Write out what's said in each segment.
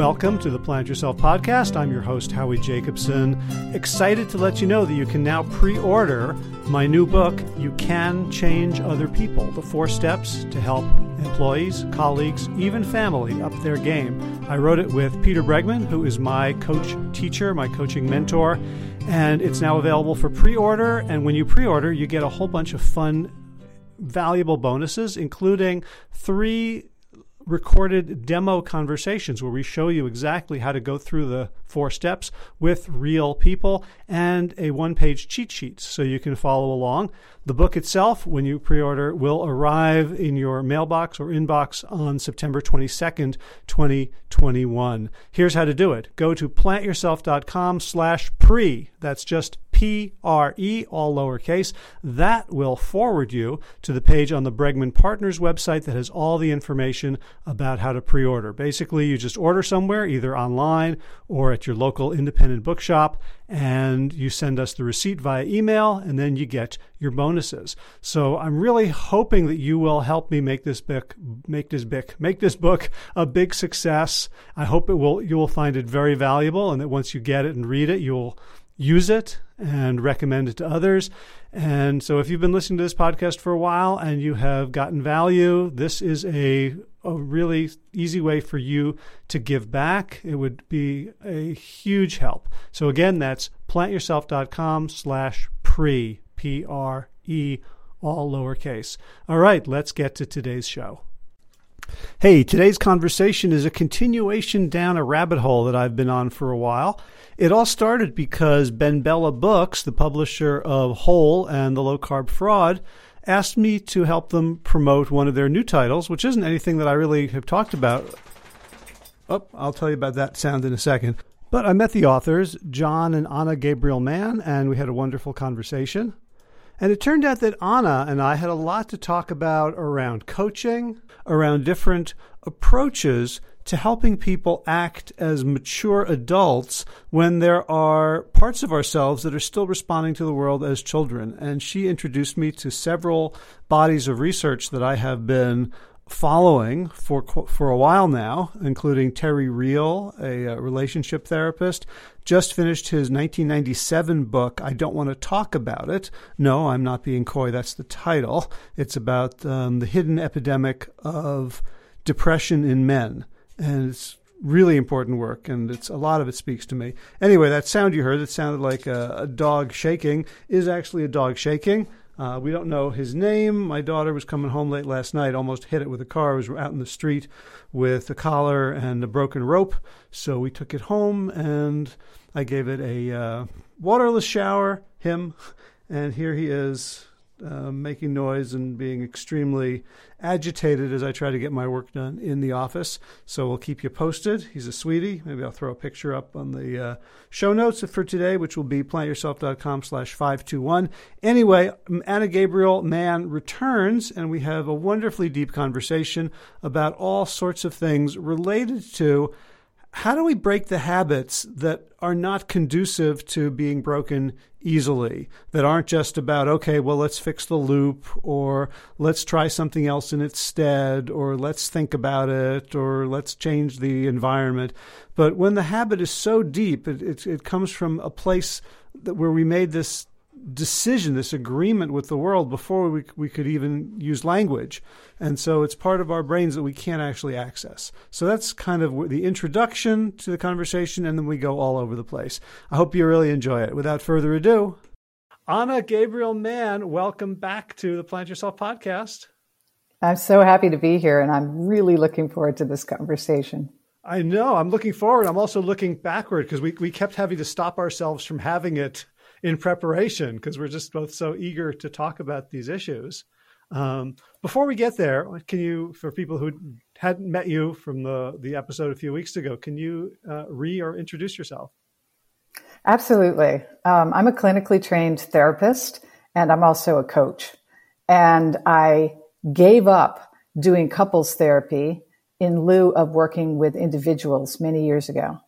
Welcome to the Plant Yourself podcast. I'm your host, Howie Jacobson. Excited to let you know that you can now pre order my new book, You Can Change Other People The Four Steps to Help Employees, Colleagues, even Family Up Their Game. I wrote it with Peter Bregman, who is my coach teacher, my coaching mentor, and it's now available for pre order. And when you pre order, you get a whole bunch of fun, valuable bonuses, including three recorded demo conversations where we show you exactly how to go through the four steps with real people and a one page cheat sheet so you can follow along. The book itself, when you pre order, will arrive in your mailbox or inbox on September 22nd, 2021. Here's how to do it go to plantyourself.com slash pre. That's just P R E, all lowercase. That will forward you to the page on the Bregman Partners website that has all the information about how to pre order. Basically, you just order somewhere, either online or at your local independent bookshop, and you send us the receipt via email, and then you get your bonuses. So I'm really hoping that you will help me make this book make this book make this book a big success. I hope it will you will find it very valuable and that once you get it and read it, you'll use it and recommend it to others. And so, if you've been listening to this podcast for a while and you have gotten value, this is a, a really easy way for you to give back. It would be a huge help. So, again, that's plantyourself.com slash pre, P R E, all lowercase. All right, let's get to today's show. Hey, today's conversation is a continuation down a rabbit hole that I've been on for a while. It all started because BenBella Books, the publisher of Whole and the Low Carb Fraud, asked me to help them promote one of their new titles, which isn't anything that I really have talked about. Oh, I'll tell you about that sound in a second. But I met the authors, John and Ana Gabriel Mann, and we had a wonderful conversation. And it turned out that Ana and I had a lot to talk about around coaching, around different approaches to helping people act as mature adults when there are parts of ourselves that are still responding to the world as children. And she introduced me to several bodies of research that I have been following for for a while now, including Terry Real, a, a, relationship therapist, just finished his 1997 book. I don't want to talk about it. No, I'm not being coy. That's the title. It's about um, the hidden epidemic of depression in men, and it's really important work, and it's a lot of it speaks to me. Anyway, that sound you heard that sounded like a, a dog shaking is actually a dog shaking. Uh, we don't know his name. My daughter was coming home late last night, almost hit it with a car. I was out in the street with a collar and a broken rope. So we took it home and I gave it a uh, waterless shower, him, and here he is uh, making noise and being extremely agitated as I try to get my work done in the office. So we'll keep you posted. He's a sweetie. Maybe I'll throw a picture up on the uh, show notes for today, which will be plantyourself.com slash 521. Anyway, Ana Gabriel Mann returns, and we have a wonderfully deep conversation about all sorts of things related to how do we break the habits that are not conducive to being broken easily, that aren't just about, okay, well, let's fix the loop, or let's try something else in its stead, or let's think about it, or let's change the environment. But when the habit is so deep, it, it, it comes from a place that, where we made this decision, this agreement with the world before we, we could even use language. And so it's part of our brains that we can't actually access. So that's kind of the introduction to the conversation, and then we go all over the place. I hope you really enjoy it. Without further ado, Ana Gabriel Mann, welcome back to the Plant Yourself podcast. I'm so happy to be here, and I'm really looking forward to this conversation. I know. I'm looking forward. I'm also looking backward because we, we kept having to stop ourselves from having it in preparation because we're just both so eager to talk about these issues. Um, before we get there, can you, for people who hadn't met you from the, the episode a few weeks ago, can you uh, re or introduce yourself? Absolutely. Um, I'm a clinically trained therapist and I'm also a coach. And I gave up doing couples therapy in lieu of working with individuals many years ago.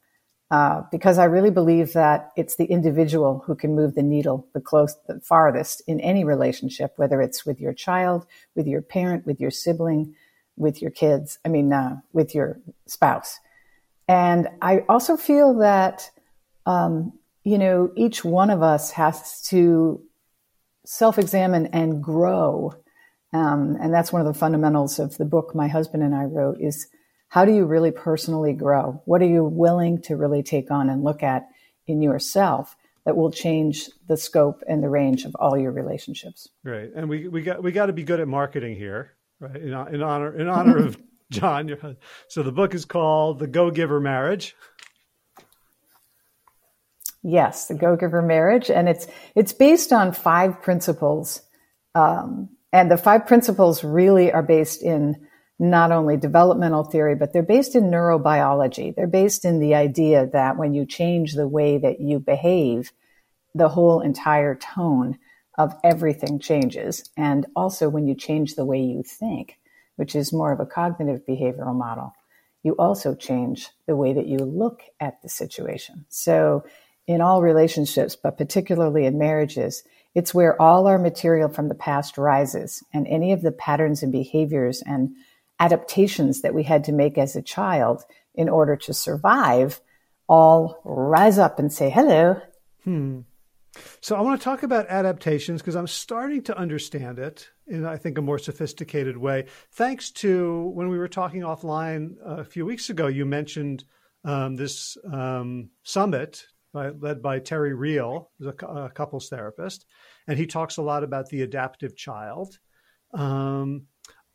Uh, because I really believe that it's the individual who can move the needle the close, the farthest in any relationship, whether it's with your child, with your parent, with your sibling, with your kids. I mean, uh, with your spouse. And I also feel that, um, you know, each one of us has to self examine and grow. Um, and that's one of the fundamentals of the book my husband and I wrote is how do you really personally grow? What are you willing to really take on and look at in yourself that will change the scope and the range of all your relationships? Right. And we, we got, we got to be good at marketing here, right? In, in honor, in honor of John. So the book is called The Go Giver Marriage. Yes, the Go Giver Marriage, and it's it's based on five principles, um, and the five principles really are based in not only developmental theory, but they're based in neurobiology. They're based in the idea that when you change the way that you behave, the whole entire tone of everything changes, and also when you change the way you think, which is more of a cognitive behavioral model, you also change the way that you look at the situation. So in all relationships, but particularly in marriages, it's where all our material from the past rises and any of the patterns and behaviors and adaptations that we had to make as a child in order to survive all rise up and say hello. Hmm. So I want to talk about adaptations because I'm starting to understand it in, I think, a more sophisticated way. Thanks to when we were talking offline a few weeks ago, you mentioned um, this um, summit by, led by Terry Real, who's a, a, couples therapist, and he talks a lot about the adaptive child. Um,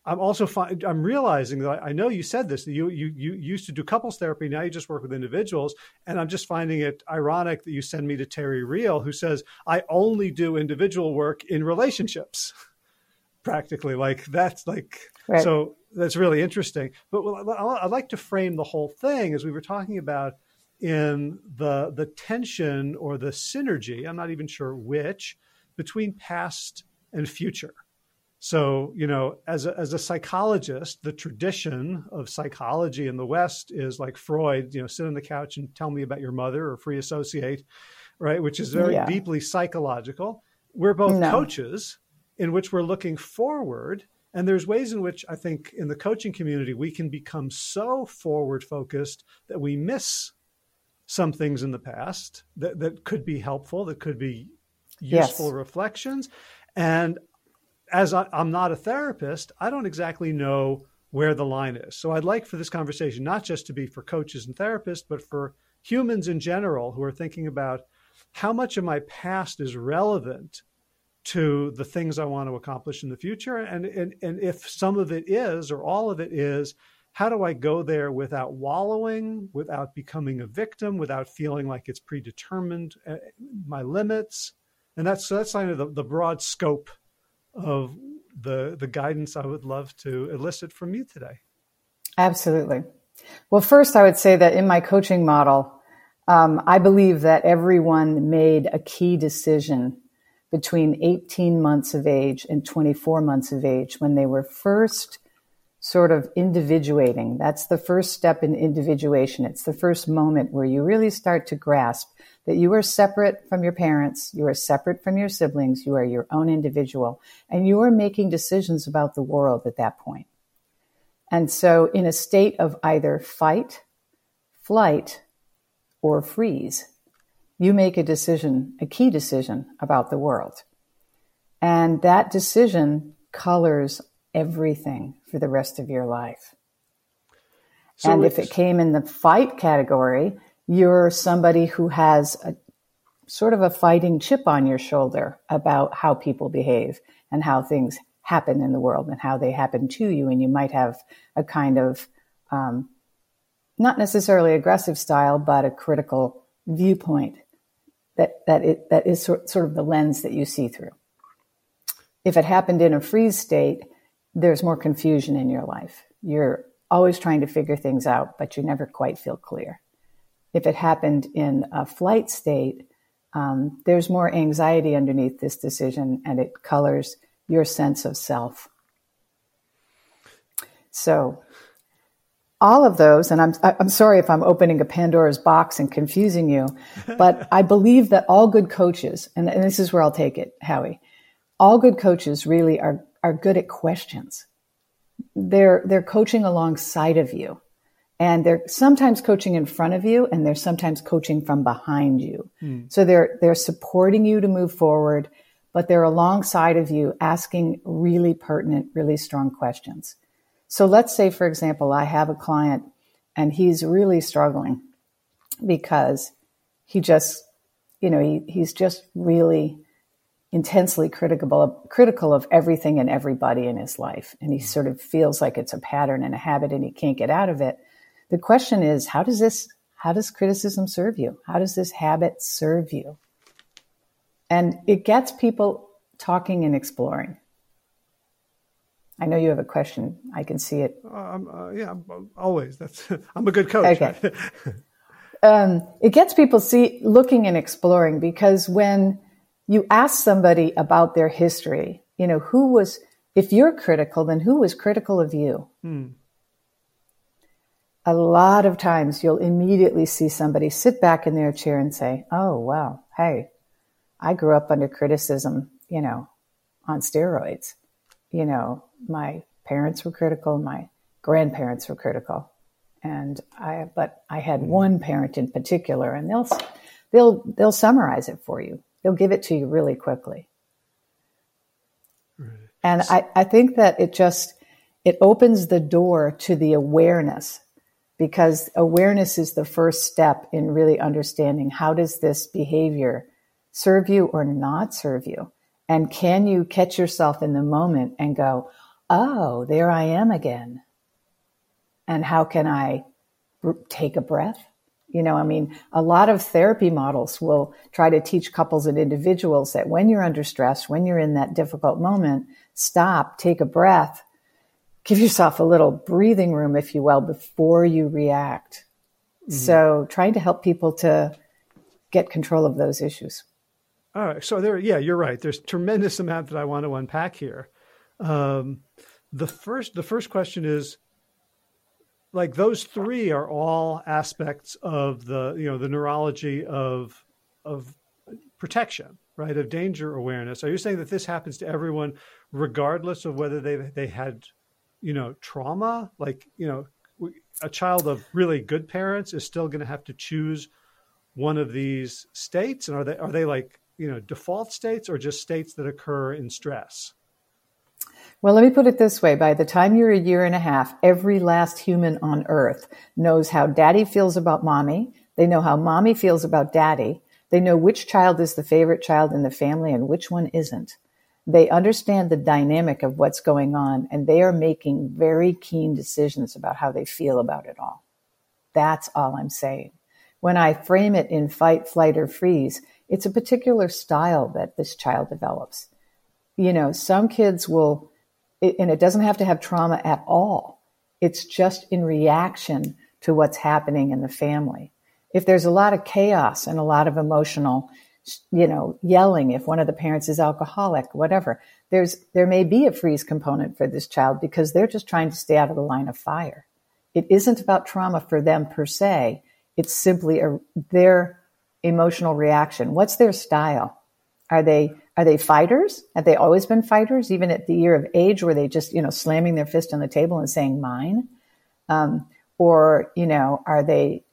I'm also fi- I'm realizing that I, I, know you said this that you, you you used to do couples therapy now you just work with individuals and I'm just finding it ironic that you send me to Terry Real who says I only do individual work in relationships practically like that's like right. so that's really interesting but I'd like to frame the whole thing as we were talking about in the the tension or the synergy, I'm not even sure which, between past and future. So, you know, as a, as a psychologist, the tradition of psychology in the West is like Freud, you know, sit on the couch and tell me about your mother or free associate, right? Which is very yeah. deeply psychological. We're both no. coaches in which we're looking forward. And there's ways in which I think in the coaching community, we can become so forward focused that we miss some things in the past that, that could be helpful, that could be useful yes. reflections. And as I, I'm not a therapist, I don't exactly know where the line is. So I'd like for this conversation not just to be for coaches and therapists, but for humans in general who are thinking about how much of my past is relevant to the things I want to accomplish in the future. And, and, and if some of it is, or all of it is, how do I go there without wallowing, without becoming a victim, without feeling like it's predetermined, uh, my limits? And that's that's kind of the, the broad scope of the the guidance I would love to elicit from you today. Absolutely. Well, first, I would say that in my coaching model, um, I believe that everyone made a key decision between 18 months of age and 24 months of age when they were first sort of individuating. That's the first step in individuation. It's the first moment where you really start to grasp that you are separate from your parents, you are separate from your siblings, you are your own individual, and you are making decisions about the world at that point. And so, in a state of either fight, flight, or freeze, you make a decision, a key decision about the world. And that decision colors everything for the rest of your life. So and if it came in the fight category, you're somebody who has a sort of a fighting chip on your shoulder about how people behave and how things happen in the world and how they happen to you. And you might have a kind of, um, not necessarily aggressive style, but a critical viewpoint that, that, it, that is sort, sort of the lens that you see through. If it happened in a freeze state, there's more confusion in your life. You're always trying to figure things out, but you never quite feel clear. If it happened in a flight state, um, there's more anxiety underneath this decision and it colors your sense of self. So, all of those, and I'm, I'm sorry if I'm opening a Pandora's box and confusing you, but I believe that all good coaches, and, and this is where I'll take it, Howie, all good coaches really are are good at questions. They're, they're coaching alongside of you and they're sometimes coaching in front of you and they're sometimes coaching from behind you. Mm. So they're, they're supporting you to move forward, but they're alongside of you asking really pertinent, really strong questions. So let's say, for example, I have a client and he's really struggling because he just, you know, he, he's just really intensely critical of, critical of everything and everybody in his life. And he sort of feels like it's a pattern and a habit and he can't get out of it. The question is, how does this, how does criticism serve you? How does this habit serve you? And it gets people talking and exploring. I know you have a question. I can see it. Um, uh, yeah, always. That's I'm a good coach. Okay. um, it gets people see looking and exploring because when you ask somebody about their history, you know who was. If you're critical, then who was critical of you? Hmm. A lot of times, you'll immediately see somebody sit back in their chair and say, "Oh, wow, hey, I grew up under criticism, you know, on steroids." you know, my parents were critical, my grandparents were critical. And I, but I had mm-hmm. one parent in particular, and they'll, they'll, they'll summarize it for you. They'll give it to you really quickly. Right. And I, I think that it just, it opens the door to the awareness because awareness is the first step in really understanding how does this behavior serve you or not serve you? And can you catch yourself in the moment and go, oh, there I am again? And how can I take a breath? You know, I mean, a lot of therapy models will try to teach couples and individuals that when you're under stress, when you're in that difficult moment, stop, take a breath, give yourself a little breathing room, if you will, before you react. Mm-hmm. So trying to help people to get control of those issues. All right. So there, yeah, you're right. There's tremendous amount that I want to unpack here. Um, the first, the first question is, like those three are all aspects of the, you know, the neurology of of protection, right? Of danger awareness. Are you saying that this happens to everyone, regardless of whether they they had, you know, trauma? Like, you know, a child of really good parents is still going to have to choose one of these states, and are they are they like you know default states or just states that occur in stress? Well, let me put it this way. By the time you're a year and a half, every last human on earth knows how daddy feels about mommy. They know how mommy feels about daddy. They know which child is the favorite child in the family and which one isn't. They understand the dynamic of what's going on and they are making very keen decisions about how they feel about it all. That's all I'm saying. When I frame it in fight, flight, or freeze, it's a particular style that this child develops. You know, some kids will, and it doesn't have to have trauma at all. It's just in reaction to what's happening in the family. If there's a lot of chaos and a lot of emotional, you know, yelling, if one of the parents is alcoholic, whatever, there's, there may be a freeze component for this child because they're just trying to stay out of the line of fire. It isn't about trauma for them per se. It's simply a, their emotional reaction? What's their style? Are they are they fighters? Have they always been fighters, even at the year of age, were they just you know slamming their fist on the table and saying "mine"? Um, or you know, are they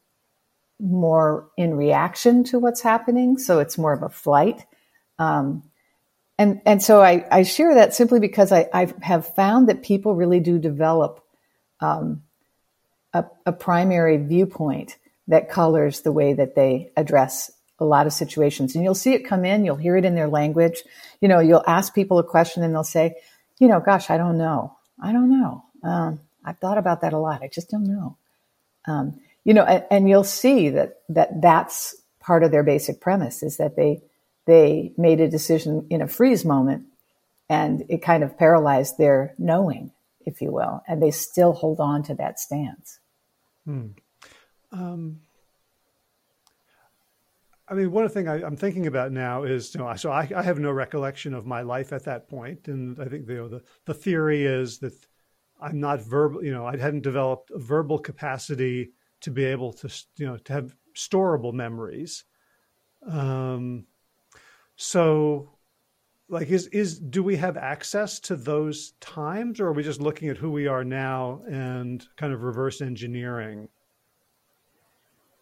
more in reaction to what's happening? So it's more of a flight. Um, and and so I, I share that simply because I, I have found that people really do develop um, a, a primary viewpoint that colors the way that they address a lot of situations. And you'll see it come in, you'll hear it in their language. You know, you'll ask people a question and they'll say, you know, gosh, I don't know. I don't know. Um, I've thought about that a lot. I just don't know. Um, you know, and, and, you'll see that, that that's part of their basic premise is that they, they made a decision in a freeze moment and it kind of paralyzed their knowing, if you will, and they still hold on to that stance. Hmm. Um, I mean, one thing I, am thinking about now is, you know, so I, I, have no recollection of my life at that point, and I think you know, the the theory is that I'm not verbal. You know, I hadn't developed a verbal capacity to be able to, you know, to have storable memories. Um, so, like is is do we have access to those times or are we just looking at who we are now and kind of reverse engineering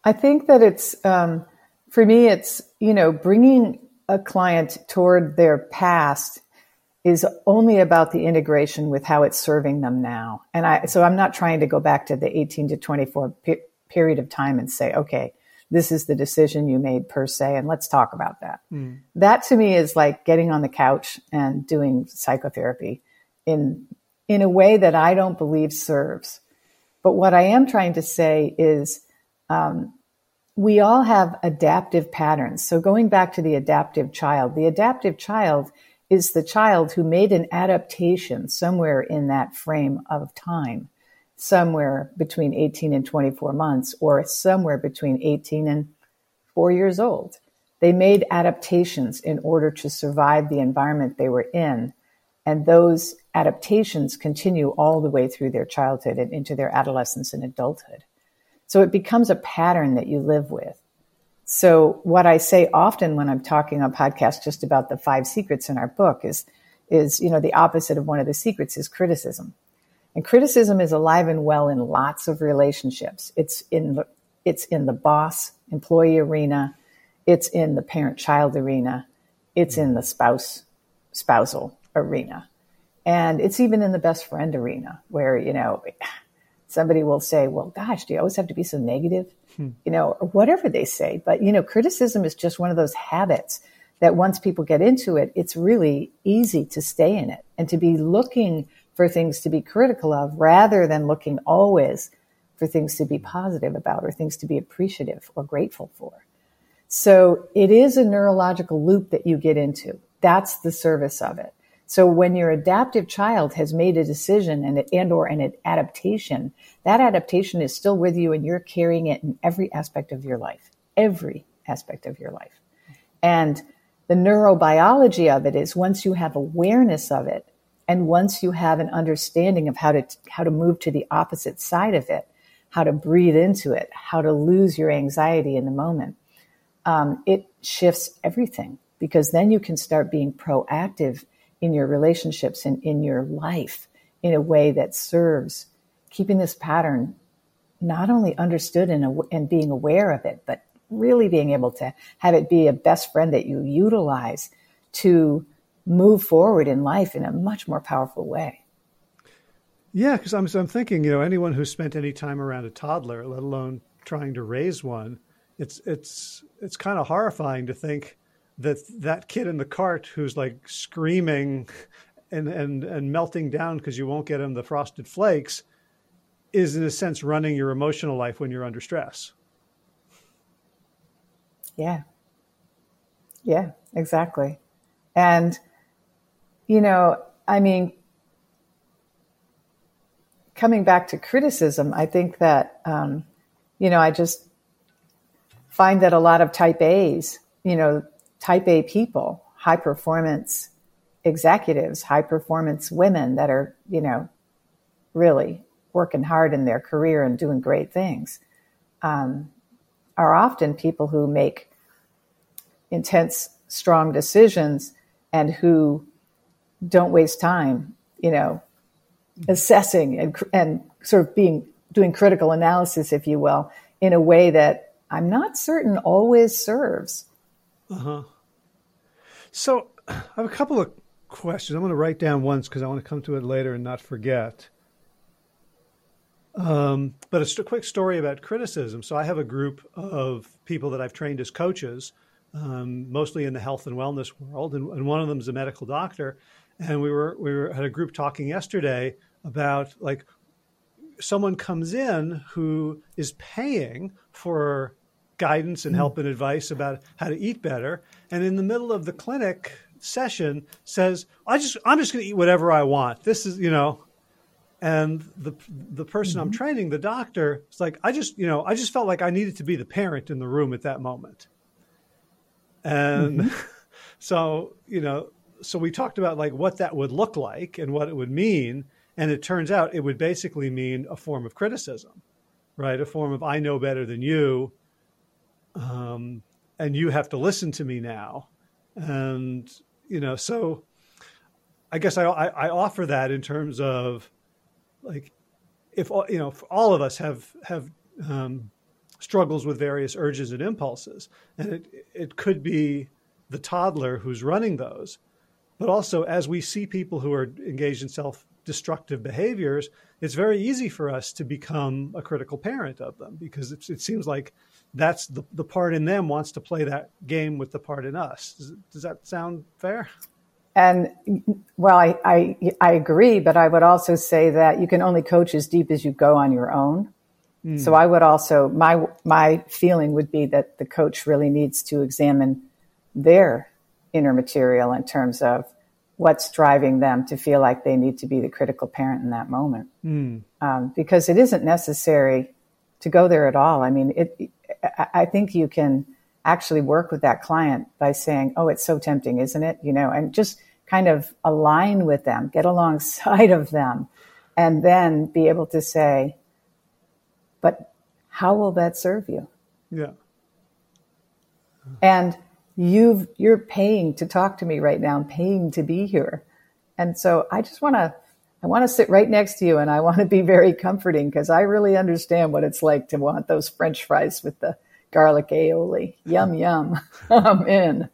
i think that it's um, for me it's you know bringing a client toward their past is only about the integration with how it's serving them now and i so i'm not trying to go back to the 18 to 24 pe- period of time and say okay this is the decision you made per se, and let's talk about that. Mm. That to me is like getting on the couch and doing psychotherapy in in a way that I don't believe serves. But what I am trying to say is um, we all have adaptive patterns. So going back to the adaptive child, the adaptive child is the child who made an adaptation somewhere in that frame of time somewhere between 18 and 24 months or somewhere between 18 and four years old. They made adaptations in order to survive the environment they were in. And those adaptations continue all the way through their childhood and into their adolescence and adulthood. So it becomes a pattern that you live with. So what I say often when I'm talking on podcasts just about the five secrets in our book is, is, you know, the opposite of one of the secrets is criticism. And criticism is alive and well in lots of relationships. It's in the, it's in the boss employee arena. It's in the parent child arena. It's in the spouse spousal arena. And it's even in the best friend arena where, you know, somebody will say, well, gosh, do you always have to be so negative? Hmm. You know, or whatever they say. But, you know, criticism is just one of those habits that once people get into it, it's really easy to stay in it and to be looking for things to be critical of rather than looking always for things to be positive about or things to be appreciative or grateful for. So it is a neurological loop that you get into. That's the service of it. So when your adaptive child has made a decision and, and or an adaptation, that adaptation is still with you and you're carrying it in every aspect of your life, every aspect of your life. And the neurobiology of it is once you have awareness of it, and once you have an understanding of how to, how to move to the opposite side of it, how to breathe into it, how to lose your anxiety in the moment, um, it shifts everything because then you can start being proactive in your relationships and in your life in a way that serves keeping this pattern not only understood and, and being aware of it, but really being able to have it be a best friend that you utilize to move forward in life in a much more powerful way. Yeah, because I'm, I'm thinking, you know, anyone who's spent any time around a toddler, let alone trying to raise one, it's it's it's kind of horrifying to think that that kid in the cart who's like screaming and and and melting down because you won't get him the frosted flakes is in a sense running your emotional life when you're under stress. Yeah. Yeah, exactly. And you know, I mean, coming back to criticism, I think that, um, you know, I just find that a lot of type A's, you know, type A people, high performance executives, high performance women that are, you know, really working hard in their career and doing great things, um, are often people who make intense, strong decisions and who don't waste time, you know, assessing and, and sort of being doing critical analysis, if you will, in a way that I'm not certain always serves. Uh huh. So I have a couple of questions. I'm going to write down once because I want to come to it later and not forget. Um, but a st- quick story about criticism. So I have a group of people that I've trained as coaches, um, mostly in the health and wellness world, and, and one of them is a medical doctor and we were we were had a group talking yesterday about like someone comes in who is paying for guidance and help and advice about how to eat better. And in the middle of the clinic session says i just i'm just going to eat whatever i want. This is you know. And the the person mm-hmm. i'm training the doctor is like i just you know i just felt like i needed to be the parent in the room at that moment. And mm-hmm. so you know so we talked about like what that would look like and what it would mean and it turns out it would basically mean a form of criticism right? A form of i know better than you um, and you have to listen to me now. And you know, so I guess I, I, I offer that in terms of like if you know if all of us have have um, struggles with various urges and impulses, and it it could be the toddler who's running those, but also as we see people who are engaged in self destructive behaviors, it's very easy for us to become a critical parent of them because it, it seems like that's the, the part in them wants to play that game with the part in us. Does, does that sound fair? And well, I, I, I agree, but I would also say that you can only coach as deep as you go on your own. Mm. So I would also my my feeling would be that the coach really needs to examine their inner material in terms of what's driving them to feel like they need to be the critical parent in that moment. Mm. Um, because it isn't necessary to go there at all. I mean, it, I think you can actually work with that client by saying, Oh, it's so tempting, isn't it? You know, and just kind of align with them, get alongside of them, and then be able to say, But how will that serve you? Yeah. And you've, you're paying to talk to me right now paying to be here. And so I just want to, I want to sit right next to you and I want to be very comforting because I really understand what it's like to want those French fries with the garlic aioli. Yum, yum. I'm in.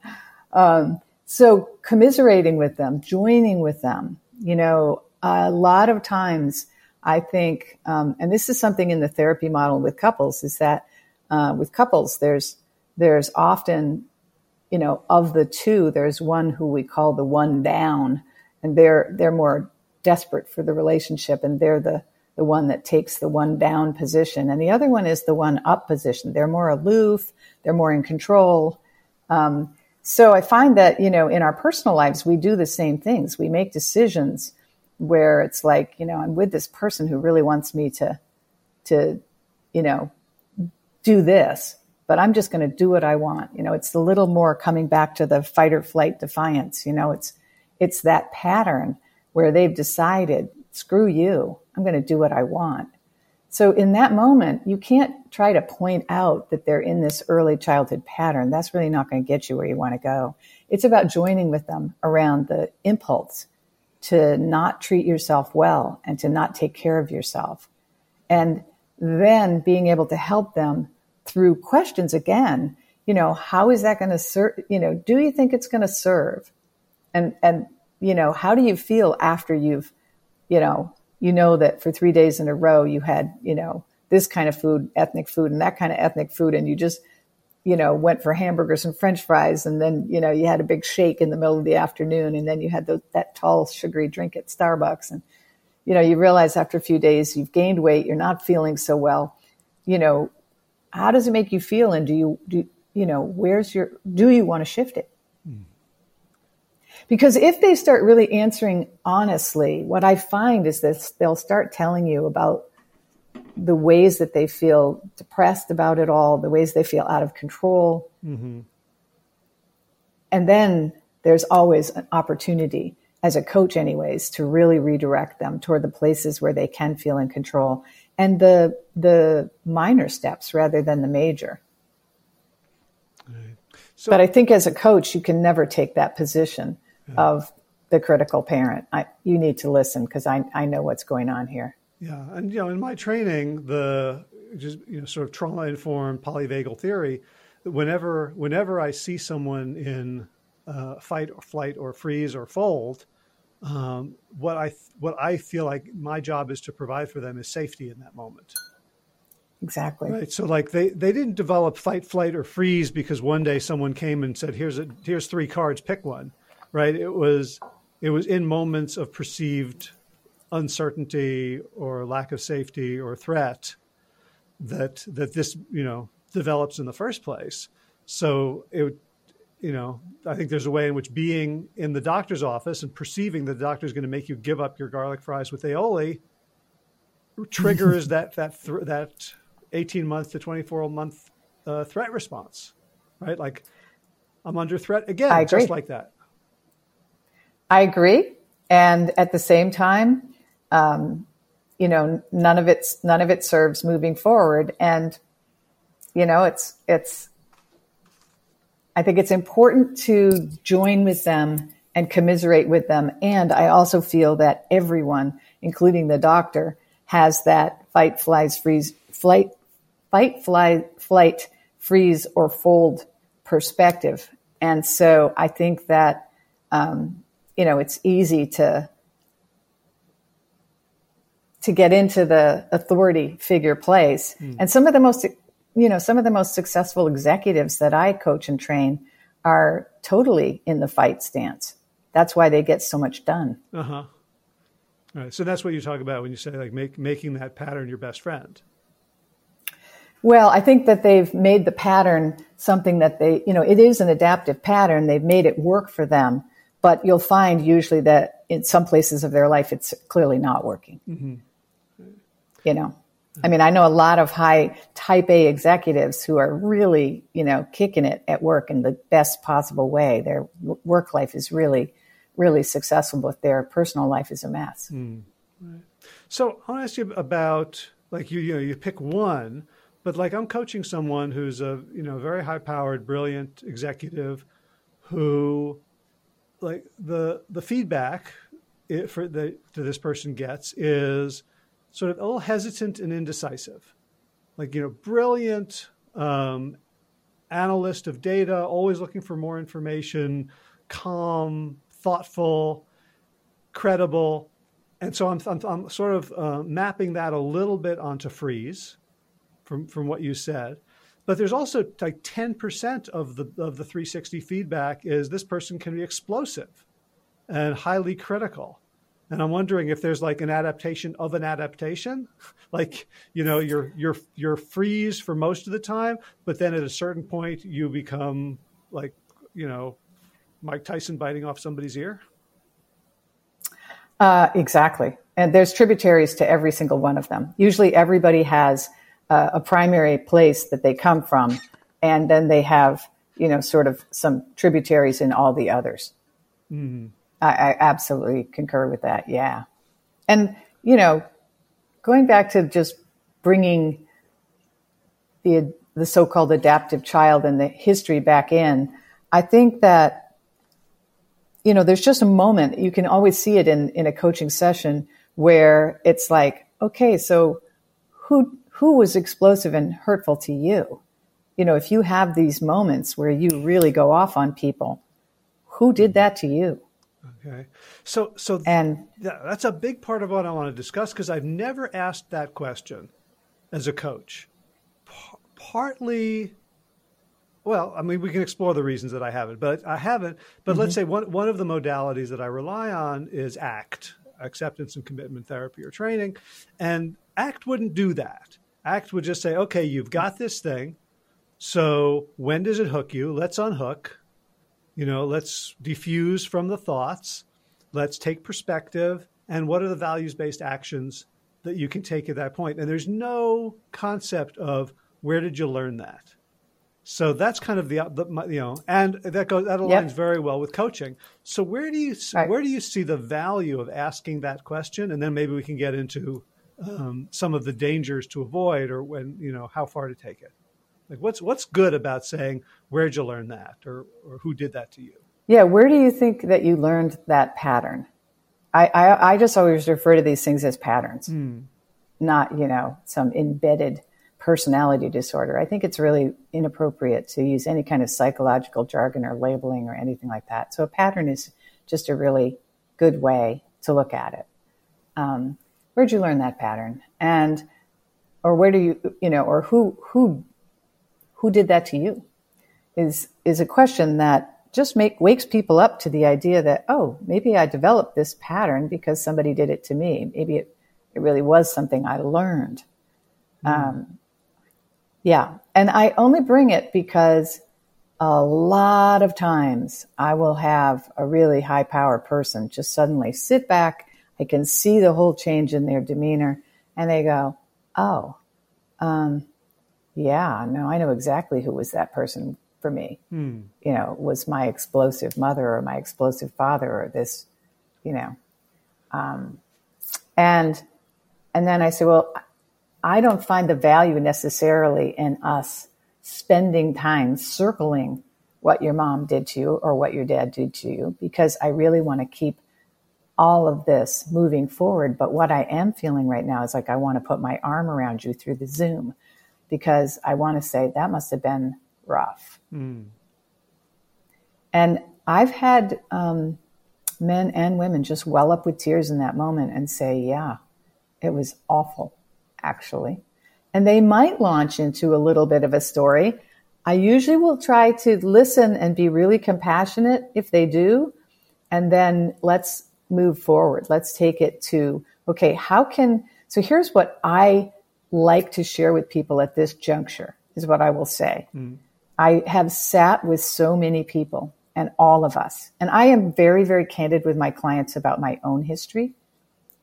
Um, so commiserating with them, joining with them, you know, a lot of times I think, um, and this is something in the therapy model with couples is that uh, with couples, there's, there's often, you know, of the two, there's one who we call the one down and they're, they're more desperate for the relationship and they're the, the one that takes the one down position. And the other one is the one up position. They're more aloof. They're more in control. Um, so I find that, you know, in our personal lives, we do the same things. We make decisions where it's like, you know, I'm with this person who really wants me to, to, you know, do this, but I'm just going to do what I want. You know, it's a little more coming back to the fight or flight defiance. You know, it's, it's that pattern where they've decided, screw you, I'm going to do what I want. So in that moment, you can't try to point out that they're in this early childhood pattern. That's really not going to get you where you want to go. It's about joining with them around the impulse to not treat yourself well and to not take care of yourself. And then being able to help them through questions again, you know, how is that going to serve, you know, do you think it's going to serve? And, and you know, how do you feel after you've, you know, you know that for three days in a row you had, you know, this kind of food, ethnic food, and that kind of ethnic food, and you just, you know, went for hamburgers and French fries, and then you know you had a big shake in the middle of the afternoon, and then you had the, that tall sugary drink at Starbucks, and you know you realize after a few days you've gained weight, you're not feeling so well. You know, how does it make you feel, and do you do you know where's your do you want to shift it? Because if they start really answering honestly, what I find is that they'll start telling you about the ways that they feel depressed about it all, the ways they feel out of control. Mm-hmm. And then there's always an opportunity as a coach anyways to really redirect them toward the places where they can feel in control and the the minor steps rather than the major. Right. So, but I think as a coach you can never take that position of the critical parent. I, you need to listen because I, I know what's going on here. Yeah, and you know, in my training, the just you know, sort of trauma informed polyvagal theory. Whenever whenever I see someone in uh, fight or flight or freeze or fold, um, what I what I feel like my job is to provide for them is safety in that moment. Exactly. Right. So like they, they didn't develop fight, flight, or freeze because one day someone came and said, "Here's a here's three cards, pick one." right? It was it was in moments of perceived uncertainty or lack of safety or threat that that this you know develops in the first place. So it you know I think there's a way in which being in the doctor's office and perceiving that the doctor is going to make you give up your garlic fries with aioli triggers that that th- that 18 month to 24 month uh, threat response, right? Like I'm under threat again, just like that. I agree. And at the same time, um, you know, none of it's, none of it serves moving forward. And, you know, it's, it's, I think it's important to join with them and commiserate with them. And I also feel that everyone, including the doctor, has that fight, flies, freeze, flight, fight, fly, flight, freeze, or fold perspective. And so I think that, um, you know, it's easy to, to get into the authority figure place. Mm. And some of the most, you know, some of the most successful executives that I coach and train are totally in the fight stance. That's why they get so much done. Uh huh. All right. So that's what you talk about when you say like make, making that pattern your best friend. Well, I think that they've made the pattern something that they, you know, it is an adaptive pattern. They've made it work for them, but you'll find usually that in some places of their life, it's clearly not working. Mm-hmm. You know, I mean, I know a lot of high type A executives who are really, you know, kicking it at work in the best possible way. Their work life is really, really successful, but their personal life is a mess. Mm. Right. So I want to ask you about like you, you know, you pick one, but like I'm coaching someone who's a, you know, very high powered, brilliant executive who like the, the feedback it, for the, that this person gets is, sort of a little hesitant and indecisive. Like, you know, brilliant um, analyst of data, always looking for more information, calm, thoughtful, credible. And so I'm, I'm, I'm sort of uh, mapping that a little bit onto freeze from, from what you said. But there's also like 10% of the, of the 360 feedback is this person can be explosive and highly critical. And I'm wondering if there's like an adaptation of an adaptation, like you know you're you're you're freeze for most of the time, but then at a certain point you become like you know Mike Tyson biting off somebody's ear. Uh, exactly, and there's tributaries to every single one of them. Usually, everybody has uh, a primary place that they come from, and then they have you know sort of some tributaries in all the others. Mm-hmm. I, I absolutely concur with that. Yeah. And, you know, going back to just bringing the, the so-called adaptive child and the history back in, I think that, you know, there's just a moment, you can always see it in, in a coaching session where it's like, okay, so who, who was explosive and hurtful to you? You know, if you have these moments where you really go off on people, who did that to you? Okay. So, so and that's a big part of what I want to discuss because I've never asked that question as a coach. P- partly, well, I mean, we can explore the reasons that I haven't, but I haven't. But mm-hmm. let's say one, one of the modalities that I rely on is ACT, acceptance and commitment therapy or training. And ACT wouldn't do that. ACT would just say, okay, you've got this thing. So when does it hook you? Let's unhook you know, let's diffuse from the thoughts. Let's take perspective. And what are the values based actions that you can take at that point? And there's no concept of where did you learn that? So that's kind of the, the you know, and that goes that aligns yep. very well with coaching. So where do you right. where do you see the value of asking that question? And then maybe we can get into um, some of the dangers to avoid, or when you know how far to take it. Like what's what's good about saying where'd you learn that or or who did that to you? Yeah, where do you think that you learned that pattern? I I, I just always refer to these things as patterns, mm. not you know some embedded personality disorder. I think it's really inappropriate to use any kind of psychological jargon or labeling or anything like that. So a pattern is just a really good way to look at it. Um, where'd you learn that pattern? And or where do you you know or who who who did that to you? Is, is a question that just make, wakes people up to the idea that, oh, maybe I developed this pattern because somebody did it to me. Maybe it, it really was something I learned. Mm. Um, yeah. And I only bring it because a lot of times I will have a really high power person just suddenly sit back. I can see the whole change in their demeanor and they go, Oh, um, yeah, no, I know exactly who was that person for me. Hmm. You know, was my explosive mother or my explosive father or this, you know. Um, and and then I said, well, I don't find the value necessarily in us spending time circling what your mom did to you or what your dad did to you because I really want to keep all of this moving forward. But what I am feeling right now is like I want to put my arm around you through the Zoom because I want to say that must have been rough. Mm. And I've had um, men and women just well up with tears in that moment and say, yeah, it was awful, actually. And they might launch into a little bit of a story. I usually will try to listen and be really compassionate if they do. And then let's move forward. Let's take it to, okay, how can, so here's what I like to share with people at this juncture, is what I will say. Mm. I have sat with so many people and all of us, and I am very, very candid with my clients about my own history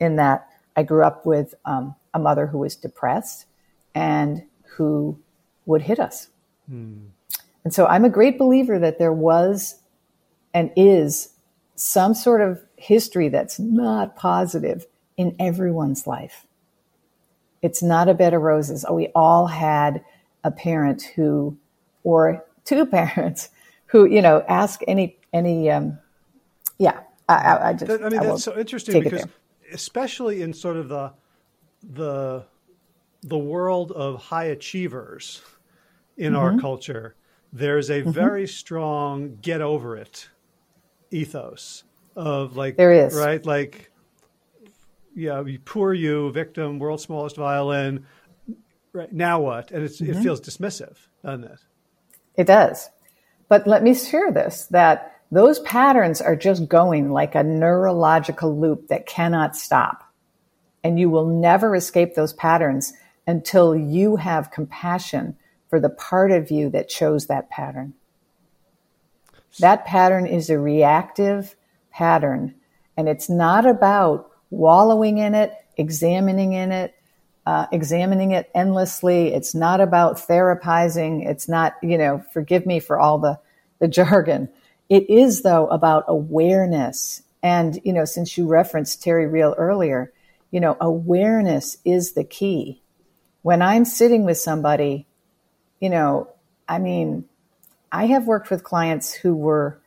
in that I grew up with um, a mother who was depressed and who would hit us. Mm. And so I'm a great believer that there was and is some sort of history that's not positive in everyone's life. It's not a bed of roses. We all had a parent who, or two parents who, you know, ask any, any, um, yeah, I, I just, I mean, that's so interesting because especially in sort of the, the, the world of high achievers in mm-hmm. our culture, there's a mm-hmm. very strong get over it ethos of like there is right like yeah poor you victim world's smallest violin. Right now what? And mm-hmm. it feels dismissive doesn't it? It does. But let me share this that those patterns are just going like a neurological loop that cannot stop. And you will never escape those patterns until you have compassion for the part of you that chose that pattern. That pattern is a reactive pattern. And it's not about wallowing in it, examining in it, uh, examining it endlessly. It's not about therapizing. It's not, you know, forgive me for all the, the jargon. It is though about awareness. And, you know, since you referenced Terry Real earlier, you know, awareness is the key. When I'm sitting with somebody, you know, I mean, I have worked with clients who were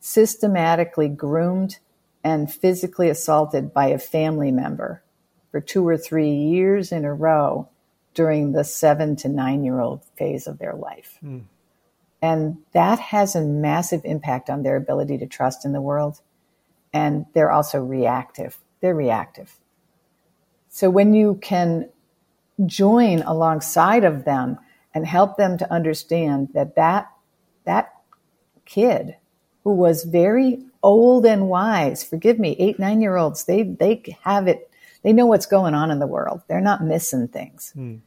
systematically groomed and physically assaulted by a family member for two or three years in a row during the seven to nine year old phase of their life. Mm. And that has a massive impact on their ability to trust in the world. And they're also reactive. They're reactive. So when you can join alongside of them and help them to understand that that, that kid who was very old and wise. Forgive me, eight, nine year olds, they, they have it. They know what's going on in the world. They're not missing things. Mm.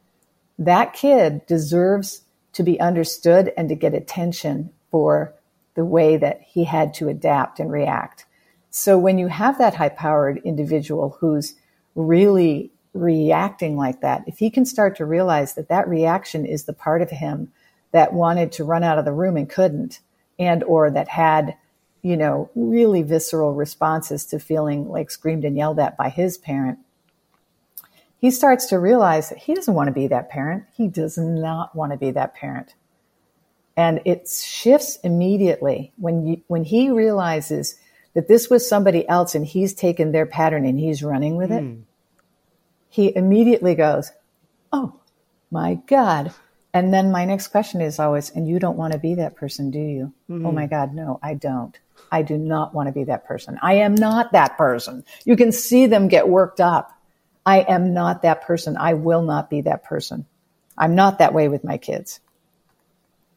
That kid deserves to be understood and to get attention for the way that he had to adapt and react. So when you have that high powered individual who's really reacting like that, if he can start to realize that that reaction is the part of him that wanted to run out of the room and couldn't, and or that had you know really visceral responses to feeling like screamed and yelled at by his parent he starts to realize that he doesn't want to be that parent. He does not want to be that parent. And it shifts immediately when you, when he realizes that this was somebody else and he's taken their pattern and he's running with it. Mm. he immediately goes oh my god and then my next question is always, and you don't want to be that person, do you? Mm-hmm. Oh my God, no, I don't. I do not want to be that person. I am not that person. You can see them get worked up. I am not that person. I will not be that person. I'm not that way with my kids.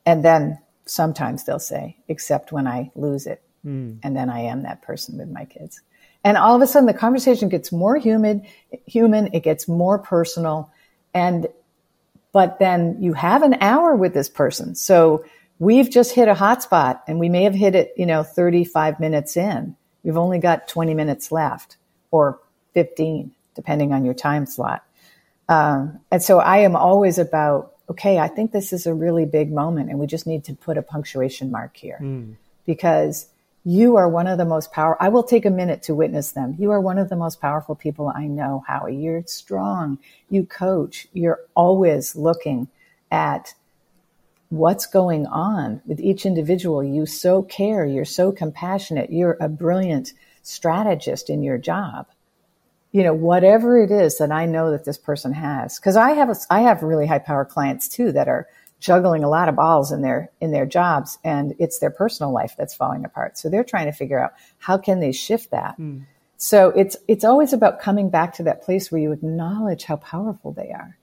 And then sometimes they'll say, except when I lose it. Mm. And then I am that person with my kids. And all of a sudden the conversation gets more human, human, it gets more personal. And but then you have an hour with this person. So we've just hit a hotspot and we may have hit it, you know, 35 minutes in. We've only got 20 minutes left or 15, depending on your time slot. Um, and so I am always about, okay, I think this is a really big moment and we just need to put a punctuation mark here mm. because you are one of the most powerful. I will take a minute to witness them. You are one of the most powerful people I know, Howie. You're strong. You coach. You're always looking at what's going on with each individual. You so care, you're so compassionate, you're a brilliant strategist in your job. You know, whatever it is that I know that this person has, because I have a, I have really high power clients too that are juggling a lot of balls in their in their jobs, and it's their personal life that's falling apart. So they're trying to figure out how can they shift that. Mm. So it's it's always about coming back to that place where you acknowledge how powerful they are,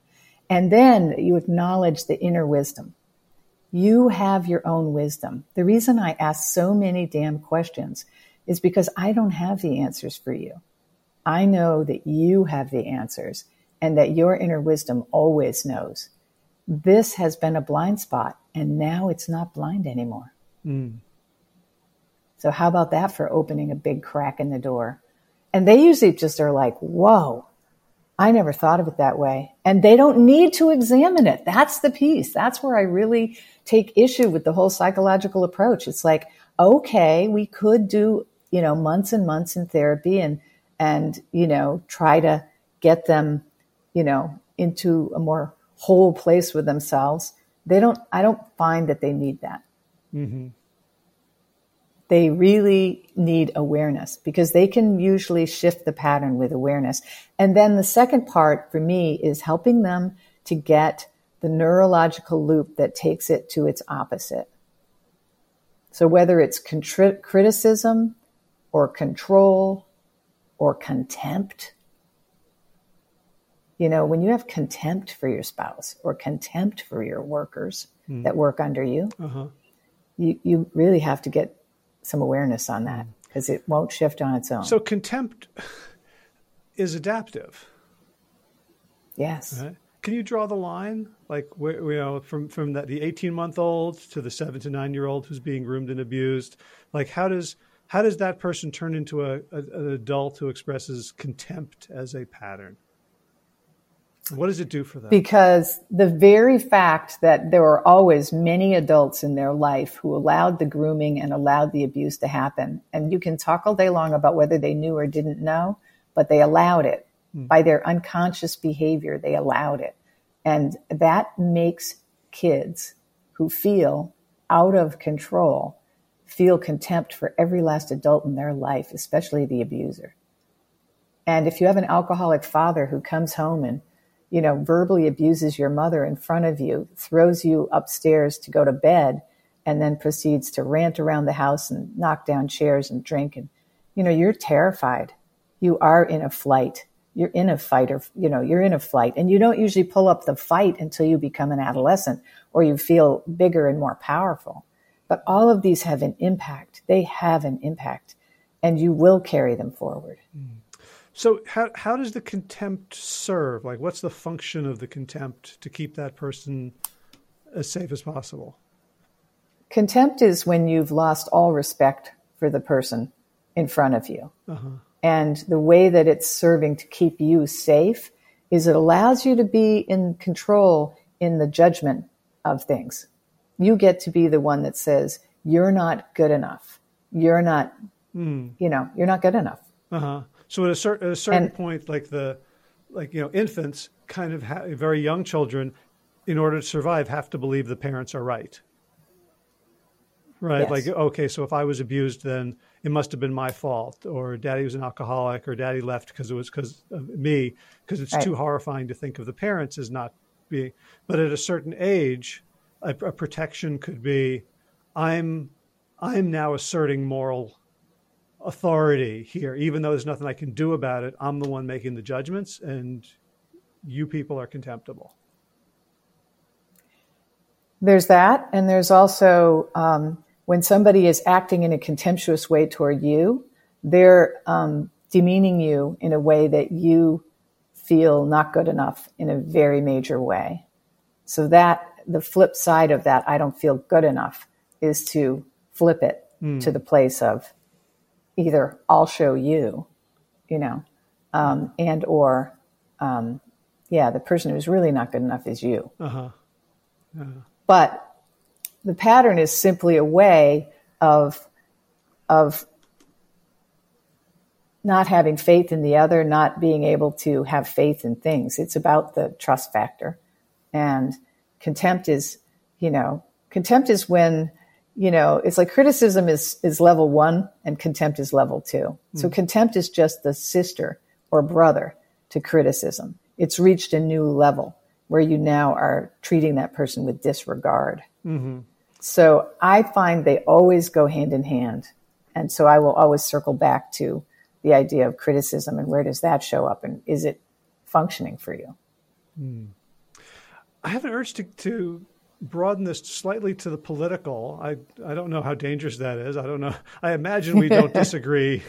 and then you acknowledge the inner wisdom you have your own wisdom. The reason I ask so many damn questions is because I don't have the answers for you. I know that you have the answers and that your inner wisdom always knows. This has been a blind spot and now it's not blind anymore. Mm. So, how about that for opening a big crack in the door? And they usually just are like, whoa, I never thought of it that way. And they don't need to examine it. That's the piece. That's where I really take issue with the whole psychological approach. It's like, okay, we could do, you know, months and months in therapy and, and, you know, try to get them, you know, into a more whole place with themselves. They don't, I don't find that they need that. Mm-hmm they really need awareness because they can usually shift the pattern with awareness. And then the second part for me is helping them to get the neurological loop that takes it to its opposite. So whether it's contri- criticism or control or contempt, you know, when you have contempt for your spouse or contempt for your workers mm. that work under you, uh-huh. you, you really have to get some awareness on that because it won't shift on its own. So contempt is adaptive. Yes. Right? Can you draw the line, like where, you know, from from that the eighteen month old to the seven to nine year old who's being groomed and abused? Like, how does how does that person turn into a, a an adult who expresses contempt as a pattern? What does it do for them? Because the very fact that there were always many adults in their life who allowed the grooming and allowed the abuse to happen, and you can talk all day long about whether they knew or didn't know, but they allowed it mm. by their unconscious behavior. They allowed it. And that makes kids who feel out of control feel contempt for every last adult in their life, especially the abuser. And if you have an alcoholic father who comes home and you know, verbally abuses your mother in front of you, throws you upstairs to go to bed, and then proceeds to rant around the house and knock down chairs and drink. And, you know, you're terrified. You are in a flight. You're in a fight or, you know, you're in a flight. And you don't usually pull up the fight until you become an adolescent or you feel bigger and more powerful. But all of these have an impact. They have an impact and you will carry them forward. Mm. So how how does the contempt serve? Like, what's the function of the contempt to keep that person as safe as possible? Contempt is when you've lost all respect for the person in front of you. Uh-huh. And the way that it's serving to keep you safe is it allows you to be in control in the judgment of things. You get to be the one that says, you're not good enough. You're not, mm. you know, you're not good enough. Uh-huh. So at a, cer- at a certain and, point, like the, like you know, infants, kind of ha- very young children, in order to survive, have to believe the parents are right. Right, yes. like okay, so if I was abused, then it must have been my fault, or Daddy was an alcoholic, or Daddy left because it was because of me, because it's right. too horrifying to think of the parents as not being. But at a certain age, a, a protection could be, I'm, I'm now asserting moral authority here, even though there's nothing I can do about it. I'm the one making the judgments, and you people are contemptible. There's that, and there's also um, when somebody is acting in a contemptuous way toward you, they're um, demeaning you in a way that you feel not good enough in a very major way. So that the flip side of that, I don't feel good enough, is to flip it mm. to the place of either I'll show you, you know, um, and or, um, yeah, the person who's really not good enough is you. Uh-huh. Uh-huh. But the pattern is simply a way of of not having faith in the other, not being able to have faith in things. It's about the trust factor, and contempt is, you know, Contempt is when, you know, it's like criticism is, is level one and contempt is level two. Mm. So contempt is just the sister or brother to criticism. It's reached a new level where you now are treating that person with disregard. Mm-hmm. So I find they always go hand in hand. And so I will always circle back to the idea of criticism and where does that show up and is it functioning for you? Mm. I have an urge to, to broaden this slightly to the political. I I don't know how dangerous that is. I don't know. I imagine we don't disagree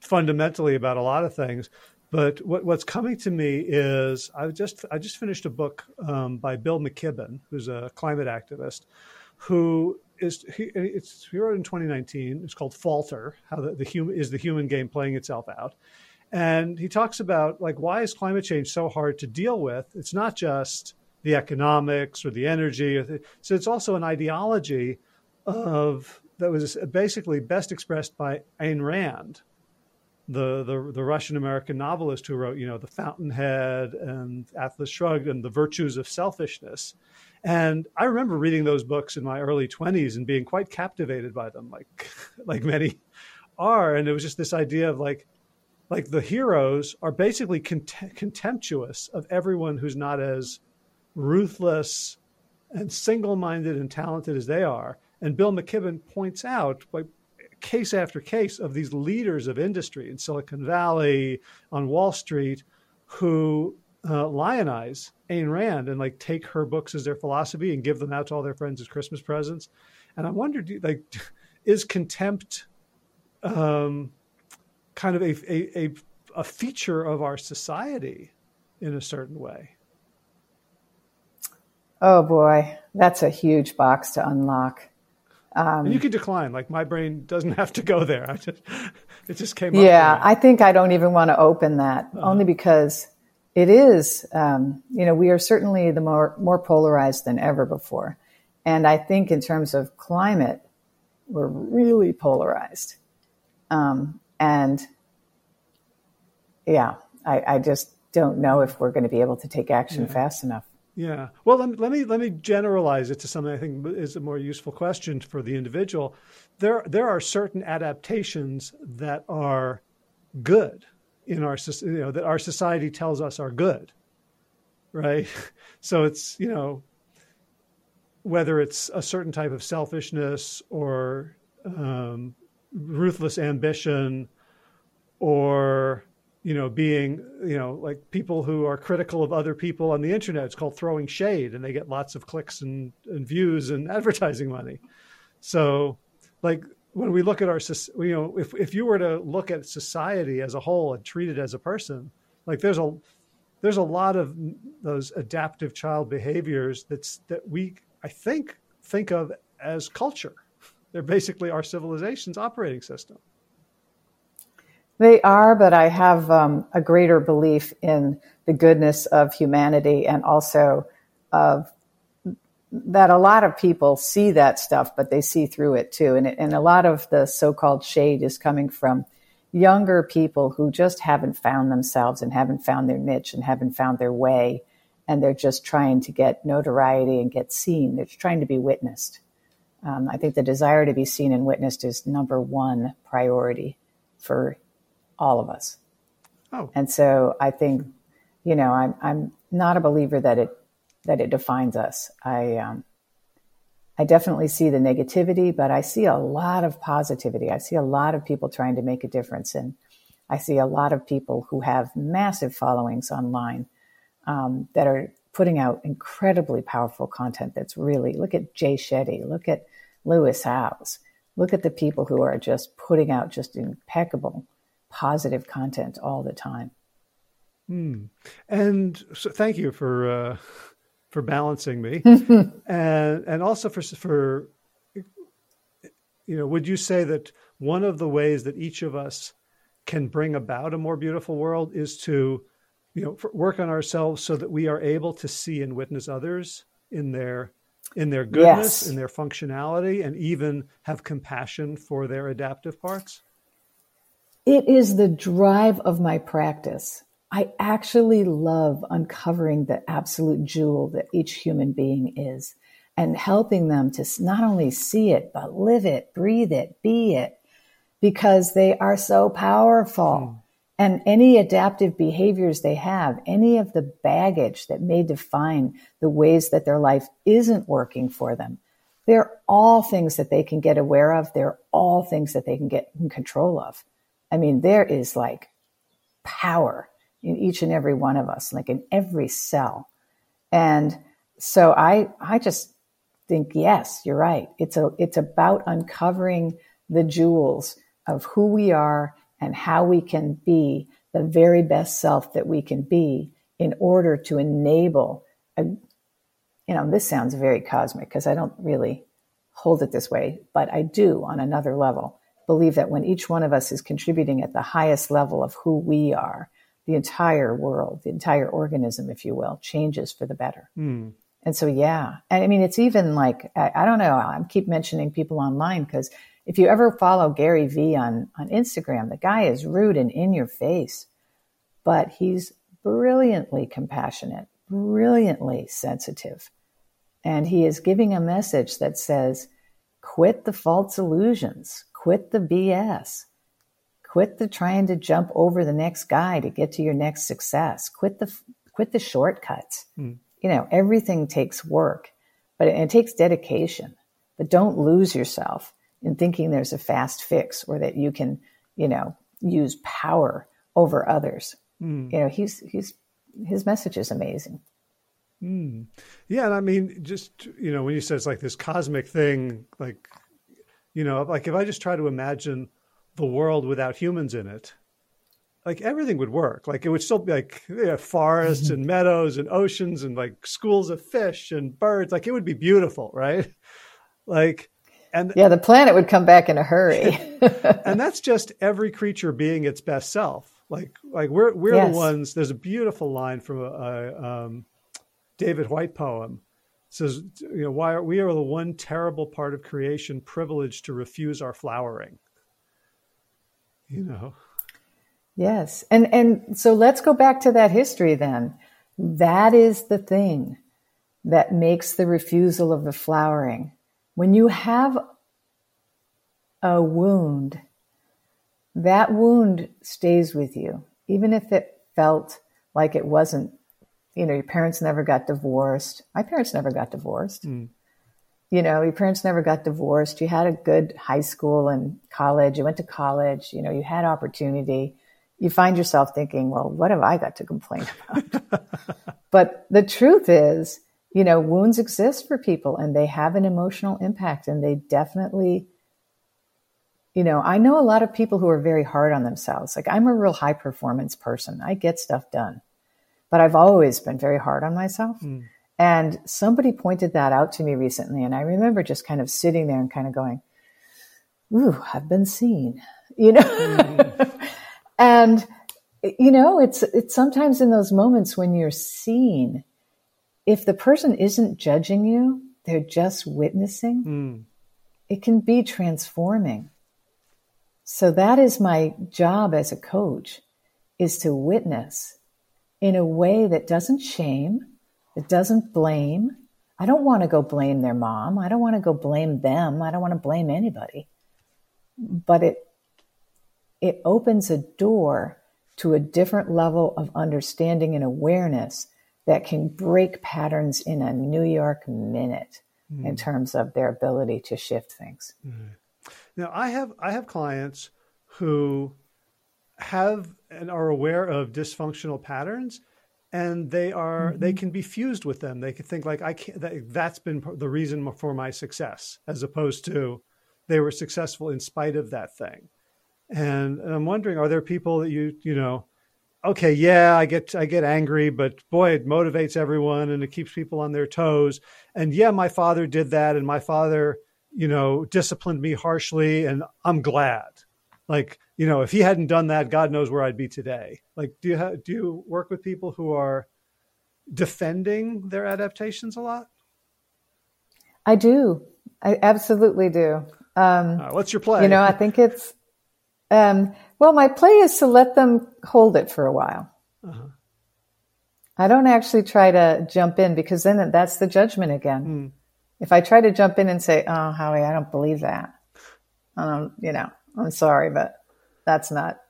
fundamentally about a lot of things. But what, what's coming to me is I just I just finished a book um, by Bill McKibben, who's a climate activist, who is he, it's he wrote in 2019. It's called Falter: How the, the human is the human game playing itself out, and he talks about like why is climate change so hard to deal with? It's not just the economics or the energy, or the, so it's also an ideology of that was basically best expressed by Ayn Rand, the, the, the Russian American novelist who wrote, you know, The Fountainhead and Atlas Shrugged and The Virtues of Selfishness. And I remember reading those books in my early 20s and being quite captivated by them, like like many are. And it was just this idea of like like the heroes are basically cont- contemptuous of everyone who's not as ruthless and single-minded and talented as they are. And Bill McKibben points out, like case after case of these leaders of industry in Silicon Valley, on Wall Street, who uh, lionize Ayn Rand and like take her books as their philosophy and give them out to all their friends as Christmas presents. And I wondered, like, is contempt um, kind of a, a, a, a feature of our society in a certain way? Oh boy, that's a huge box to unlock. Um, and you can decline. Like my brain doesn't have to go there. I just it just came. Up. Yeah, I think I don't even want to open that uh-huh. only because it is. Um, you know, we are certainly the more more polarized than ever before, and I think in terms of climate, we're really polarized. Um, and yeah, I, I just don't know if we're going to be able to take action yeah. fast enough. Yeah. Well, let me, let me let me generalize it to something I think is a more useful question for the individual. There there are certain adaptations that are good in our you know that our society tells us are good, right? So it's you know whether it's a certain type of selfishness or um, ruthless ambition or you know, being, you know, like people who are critical of other people on the internet. It's called throwing shade, and they get lots of clicks and, and views and advertising money. So, like when we look at our, you know, if if you were to look at society as a whole and treat it as a person, like there's a there's a lot of those adaptive child behaviors that's that we I think think of as culture. They're basically our civilization's operating system. They are, but I have um, a greater belief in the goodness of humanity and also of that a lot of people see that stuff, but they see through it too. And, and a lot of the so-called shade is coming from younger people who just haven't found themselves and haven't found their niche and haven't found their way. And they're just trying to get notoriety and get seen. They're trying to be witnessed. Um, I think the desire to be seen and witnessed is number one priority for all of us. Oh. And so I think, you know, I'm I'm not a believer that it that it defines us. I um, I definitely see the negativity, but I see a lot of positivity. I see a lot of people trying to make a difference, and I see a lot of people who have massive followings online um, that are putting out incredibly powerful content. That's really look at Jay Shetty, look at Lewis Howes, look at the people who are just putting out just impeccable positive content all the time. Hmm. And so thank you for uh, for balancing me, and and also for for you know, would you say that one of the ways that each of us can bring about a more beautiful world is to you know work on ourselves so that we are able to see and witness others in their in their goodness, yes. in their functionality, and even have compassion for their adaptive parts? It is the drive of my practice. I actually love uncovering the absolute jewel that each human being is and helping them to not only see it, but live it, breathe it, be it, because they are so powerful. Mm. And any adaptive behaviors they have, any of the baggage that may define the ways that their life isn't working for them, they're all things that they can get aware of. They're all things that they can get in control of. I mean, there is like power in each and every one of us, like in every cell. And so I, I just think, yes, you're right. It's a, it's about uncovering the jewels of who we are and how we can be the very best self that we can be in order to enable a, you know, this sounds very cosmic because I don't really hold it this way, but I do on another level believe that when each one of us is contributing at the highest level of who we are, the entire world, the entire organism, if you will, changes for the better. Mm. And so, yeah. And I mean, it's even like, I, I don't know, I keep mentioning people online because if you ever follow Gary Vee on, on Instagram, the guy is rude and in your face, but he's brilliantly compassionate, brilliantly sensitive. And he is giving a message that says, quit the false illusions, quit the BS, quit the trying to jump over the next guy to get to your next success, quit the, quit the shortcuts. Mm. You know, everything takes work, but it, it takes dedication, but don't lose yourself in thinking there's a fast fix or that you can, you know, use power over others. Mm. You know, he's he's his message is amazing. Mm. Yeah, and I mean, just you know, when you said it's like this cosmic thing, like you know, like if I just try to imagine the world without humans in it, like everything would work. Like it would still be like forests mm-hmm. and meadows and oceans and like schools of fish and birds. Like it would be beautiful, right? Like and yeah, the planet would come back in a hurry. and that's just every creature being its best self. Like like we're we're yes. the ones. There's a beautiful line from a, a um, David Whyte poem. Says you know why are, we are the one terrible part of creation privileged to refuse our flowering. You know. Yes, and and so let's go back to that history then. That is the thing that makes the refusal of the flowering when you have a wound, that wound stays with you, even if it felt like it wasn't, you know, your parents never got divorced. My parents never got divorced. Mm. You know, your parents never got divorced. You had a good high school and college. You went to college. You know, you had opportunity. You find yourself thinking, well, what have I got to complain about? but the truth is, you know, wounds exist for people and they have an emotional impact and they definitely, you know, I know a lot of people who are very hard on themselves. Like I'm a real high performance person. I get stuff done, but I've always been very hard on myself. Mm. And somebody pointed that out to me recently. And I remember just kind of sitting there and kind of going, Ooh, I've been seen, you know? Mm. and, you know, it's, it's sometimes in those moments when you're seen if the person isn't judging you, they're just witnessing, mm. it can be transforming. So that is my job as a coach is to witness in a way that doesn't shame, that doesn't blame. I don't want to go blame their mom. I don't want to go blame them. I don't want to blame anybody. But it it opens a door to a different level of understanding and awareness that can break patterns in a New York minute mm. in terms of their ability to shift things. Mm. Now, I have I have clients who have and are aware of dysfunctional patterns and they are mm-hmm. they can be fused with them they can think like i can't that, that's been the reason for my success as opposed to they were successful in spite of that thing and, and i'm wondering are there people that you you know okay, yeah, I get I get angry, but boy, it motivates everyone and it keeps people on their toes. And yeah, my father did that, and my father, you know, disciplined me harshly, and I'm glad. Like, you know, if he hadn't done that, God knows where I'd be today. Like, do you have, do you work with people who are defending their adaptations a lot? I do. I absolutely do. Um, what's your play? You know, I think it's um, well, my play is to let them hold it for a while. Uh-huh. I don't actually try to jump in because then that's the judgment again. Mm. If I try to jump in and say, "Oh, Howie, I don't believe that," um, you know, I'm sorry, but that's not.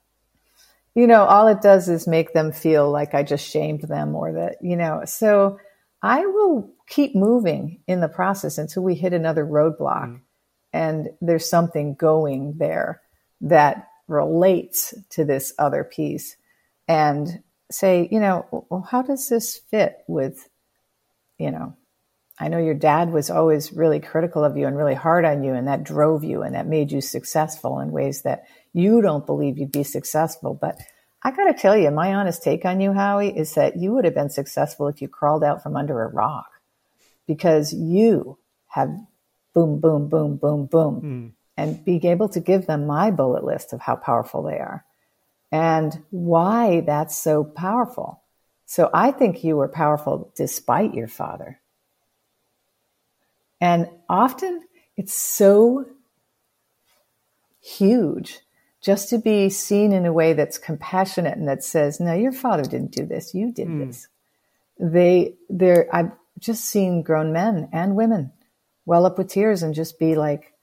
You know, all it does is make them feel like I just shamed them, or that you know. So I will keep moving in the process until we hit another roadblock, mm. and there's something going there that relates to this other piece, and say, you know, well, how does this fit with, you know, I know your dad was always really critical of you and really hard on you, and that drove you and that made you successful in ways that you don't believe you'd be successful. But I got to tell you, my honest take on you, Howie, is that you would have been successful if you crawled out from under a rock because you have boom, boom, boom, boom, boom, mm. and being able to give them my bullet list of how powerful they are and why that's so powerful. So I think you were powerful despite your father. And often it's so huge just to be seen in a way that's compassionate and that says, no, your father didn't do this. You did mm. this. They, they're, I've just seen grown men and women well up with tears and just be like,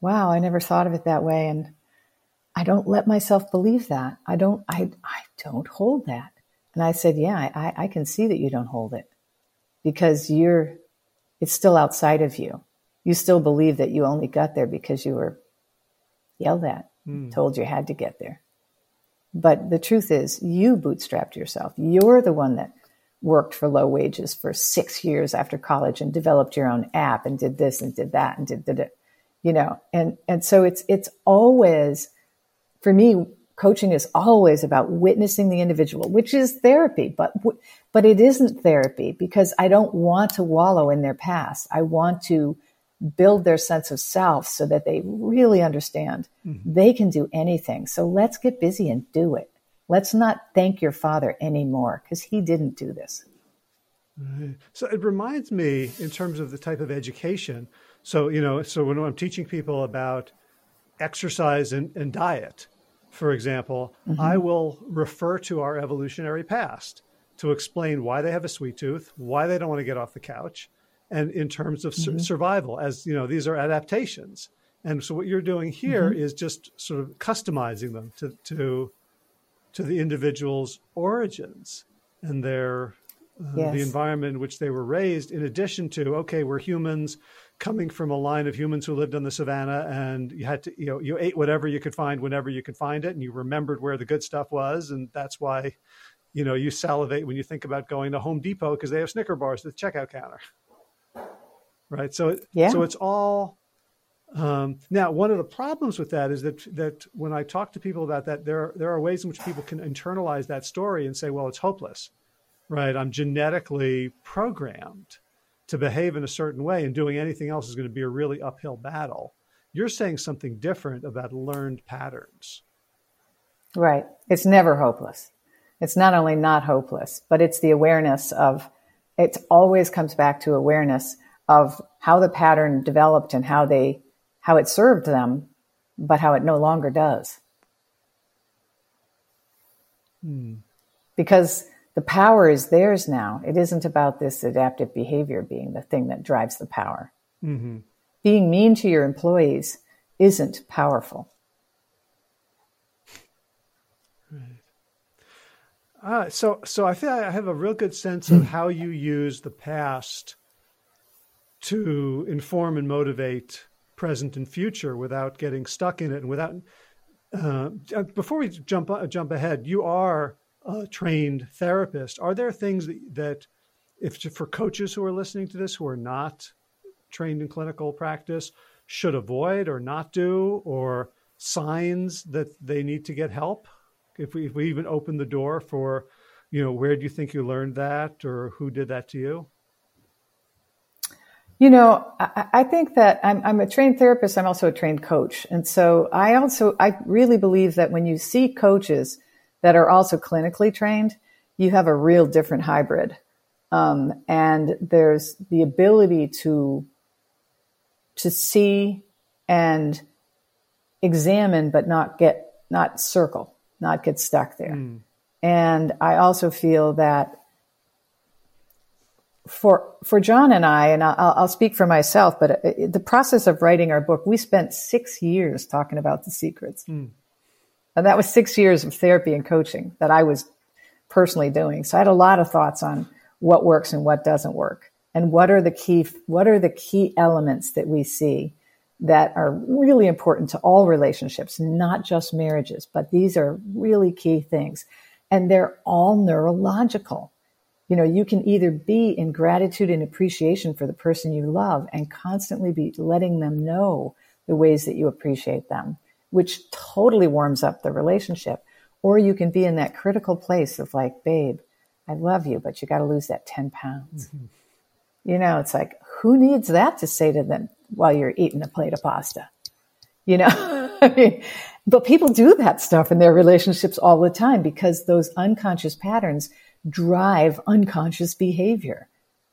wow, I never thought of it that way. And I don't let myself believe that. I don't, I, I don't hold that. And I said, yeah, I, I can see that you don't hold it because you're, it's still outside of you. You still believe that you only got there because you were yelled at, mm. told you had to get there. But the truth is, you bootstrapped yourself. You're the one that worked for low wages for six years after college and developed your own app and did this and did that and did, did it, you know, and, and so it's, it's always, for me, coaching is always about witnessing the individual, which is therapy, but, but it isn't therapy because I don't want to wallow in their past. I want to build their sense of self so that they really understand mm-hmm. they can do anything. So let's get busy and do it. Let's not thank your father anymore because he didn't do this. So it reminds me in terms of the type of education. So, you know, so when I'm teaching people about exercise and, and diet, for example, mm-hmm. I will refer to our evolutionary past to explain why they have a sweet tooth, why they don't want to get off the couch, and in terms of mm-hmm. su- survival, as you know, these are adaptations. And so what you're doing here mm-hmm. is just sort of customizing them to to to the individual's origins and their uh, yes. the environment in which they were raised. In addition to, okay, we're humans coming from a line of humans who lived on the savannah and you had to you know you ate whatever you could find whenever you could find it and you remembered where the good stuff was and that's why you know you salivate when you think about going to home depot because they have snicker bars at the checkout counter. Right? So yeah. so it's all um, now one of the problems with that is that that when i talk to people about that there there are ways in which people can internalize that story and say well it's hopeless. Right? I'm genetically programmed to behave in a certain way and doing anything else is going to be a really uphill battle. You're saying something different about learned patterns. Right. It's never hopeless. It's not only not hopeless, but it's the awareness of it always comes back to awareness of how the pattern developed and how they how it served them, but how it no longer does. Hmm. Because the power is theirs now. It isn't about this adaptive behavior being the thing that drives the power. Mm-hmm. Being mean to your employees isn't powerful. Right. Uh, so, so I feel I have a real good sense of how you use the past to inform and motivate present and future without getting stuck in it and without. Uh, before we jump jump ahead, you are a trained therapist. Are there things that, that if for coaches who are listening to this who are not trained in clinical practice should avoid or not do or signs that they need to get help if we, if we even open the door for you know where do you think you learned that or who did that to you you know i, I think that I'm, I'm a trained therapist i'm also a trained coach and so i also i really believe that when you see coaches that are also clinically trained, you have a real different hybrid. Um, and there's the ability to to see and examine, but not get not circle, not get stuck there. Mm. And I also feel that for for John and I, and I'll, I'll speak for myself, but uh, the process of writing our book, we spent six years talking about the secrets, mm. And that was six years of therapy and coaching that I was personally doing. So I had a lot of thoughts on what works and what doesn't work, and what are the key what are the key elements that we see that are really important to all relationships, not just marriages, but these are really key things, and they're all neurological. You know, you can either be in gratitude and appreciation for the person you love and constantly be letting them know the ways that you appreciate them, which totally warms up the relationship. Or you can be in that critical place of like, babe, I love you, but you got to lose that 10 pounds. Mm-hmm. You know, it's like, who needs that to say to them while you're eating a plate of pasta? You know, I mean, but people do that stuff in their relationships all the time because those unconscious patterns drive unconscious behavior,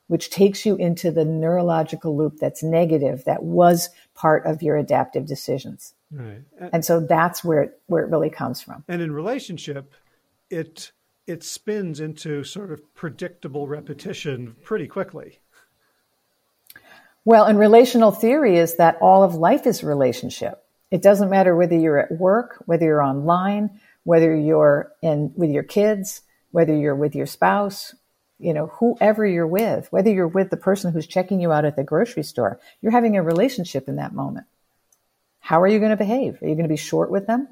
which takes you into the neurological loop that's negative, that was part of your adaptive decisions. Right. And so that's where it, where it really comes from. And in relationship, it it spins into sort of predictable repetition pretty quickly. Well, and relational theory is that all of life is relationship. It doesn't matter whether you're at work, whether you're online, whether you're in with your kids, whether you're with your spouse, you know, whoever you're with, whether you're with the person who's checking you out at the grocery store, you're having a relationship in that moment. How are you going to behave? Are you going to be short with them?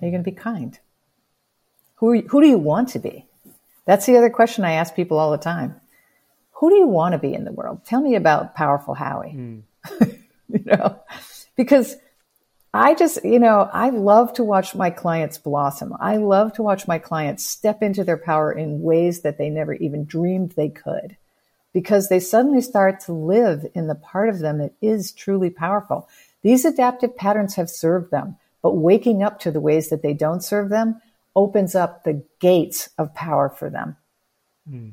Are you going to be kind? Who, you, who do you want to be? That's the other question I ask people all the time. Who do you want to be in the world? Tell me about powerful Howie. Mm. you know, because I just, you know, I love to watch my clients blossom. I love to watch my clients step into their power in ways that they never even dreamed they could because they suddenly start to live in the part of them that is truly powerful. These adaptive patterns have served them, but waking up to the ways that they don't serve them opens up the gates of power for them. Mm.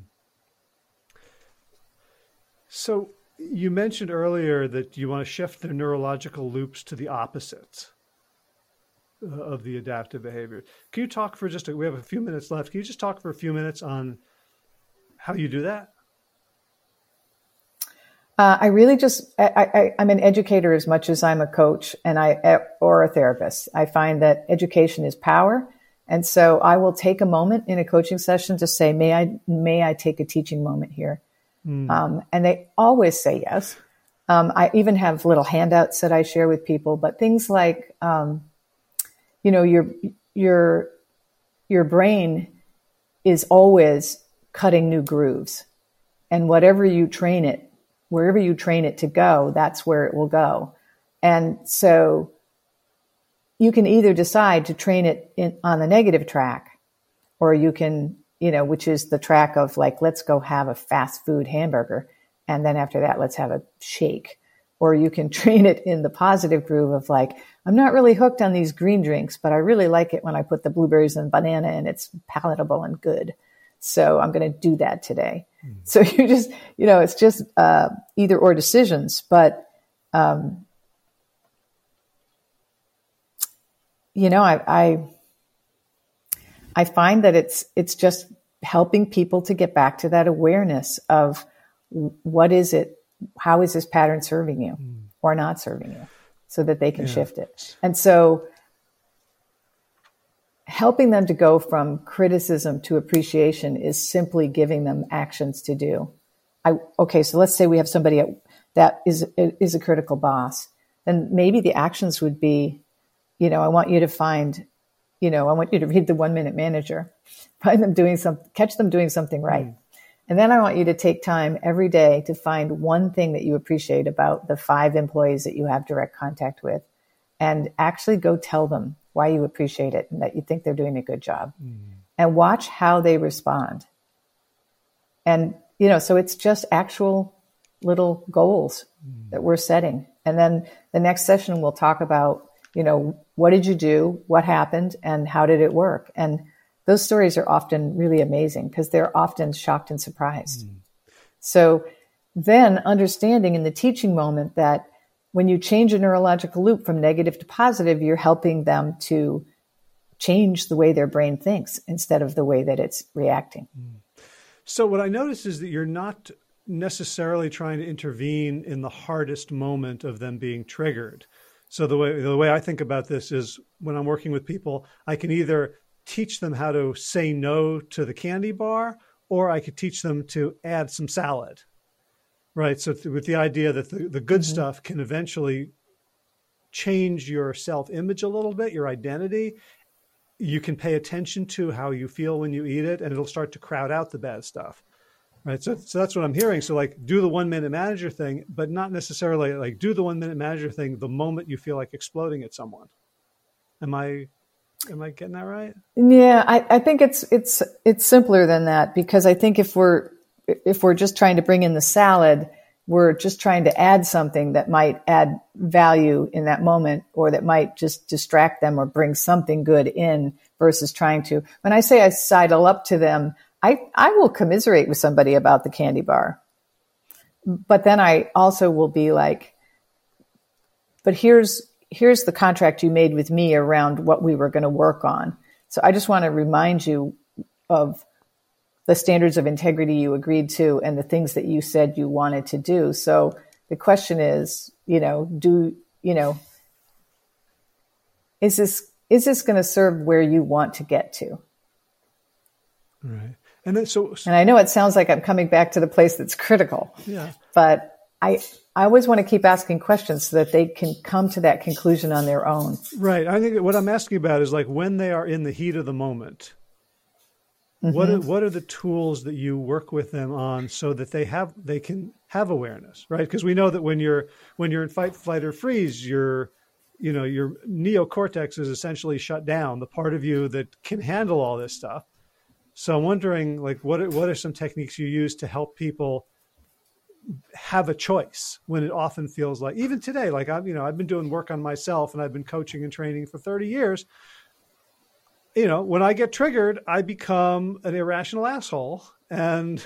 So, you mentioned earlier that you want to shift the neurological loops to the opposites uh, of the adaptive behavior. Can you talk for just a, we have a few minutes left. Can you just talk for a few minutes on how you do that? Uh, I really just I, am an educator as much as I'm a coach and I or a therapist. I find that education is power, and so I will take a moment in a coaching session to say, "May I may I take a teaching moment here?" Mm. Um, and they always say yes. Um, I even have little handouts that I share with people, but things like, um, you know, your, your, your brain is always cutting new grooves and whatever you train it, wherever you train it to go, that's where it will go. And so you can either decide to train it in, on the negative track or you can you know, which is the track of like, let's go have a fast food hamburger. And then after that, let's have a shake. Or you can train it in the positive groove of like, I'm not really hooked on these green drinks, but I really like it when I put the blueberries and banana and it's palatable and good. So I'm going to do that today. So you just, you know, it's just uh, either or decisions. But, um, you know, I, I I find that it's it's just helping people to get back to that awareness of what is it, how is this pattern serving you mm. or not serving you, so that they can yeah. shift it. And so helping them to go from criticism to appreciation is simply giving them actions to do. I, okay, so let's say we have somebody at, that is is a critical boss, then maybe the actions would be, you know, I want you to find you know, I want you to read the one minute manager, find them doing some, catch them doing something right. Mm. And then I want you to take time every day to find one thing that you appreciate about the five employees that you have direct contact with and actually go tell them why you appreciate it and that you think they're doing a good job mm. and watch how they respond. And, you know, so it's just actual little goals mm. that we're setting. And then the next session we'll talk about, you know, what did you do? What happened? And how did it work? And those stories are often really amazing because they're often shocked and surprised. Mm. So then understanding in the teaching moment that when you change a neurological loop from negative to positive, you're helping them to change the way their brain thinks instead of the way that it's reacting. So what I notice is that you're not necessarily trying to intervene in the hardest moment of them being triggered. So the way the way I think about this is when I'm working with people, I can either teach them how to say no to the candy bar, or I could teach them to add some salad. Right. So th- with the idea that the, the good mm-hmm. stuff can eventually change your self image a little bit, your identity. You can pay attention to how you feel when you eat it, and it'll start to crowd out the bad stuff right so, so that's what i'm hearing so like do the one minute manager thing but not necessarily like do the one minute manager thing the moment you feel like exploding at someone am i am i getting that right yeah i, I think it's it's it's simpler than that because i think if we're if we're just trying to bring in the salad we're just trying to add something that might add value in that moment or that might just distract them or bring something good in versus trying to when i say i sidle up to them I, I will commiserate with somebody about the candy bar. But then I also will be like, but here's, here's the contract you made with me around what we were going to work on. So I just want to remind you of the standards of integrity you agreed to and the things that you said you wanted to do. So the question is, you know, do, you know, is this, is this going to serve where you want to get to? Right. And then so, and I know it sounds like I'm coming back to the place that's critical. Yeah. But I I always want to keep asking questions so that they can come to that conclusion on their own. Right. I think what I'm asking about is like when they are in the heat of the moment. Mm-hmm. What are, what are the tools that you work with them on so that they have they can have awareness, right? Because we know that when you're when you're in fight, flight, or freeze, your you know your neocortex is essentially shut down, the part of you that can handle all this stuff so I'm wondering, like, what are, what are some techniques you use to help people have a choice when it often feels like, even today, like I'm, you know, I've been doing work on myself and I've been coaching and training for 30 years. You know, when I get triggered, I become an irrational asshole, and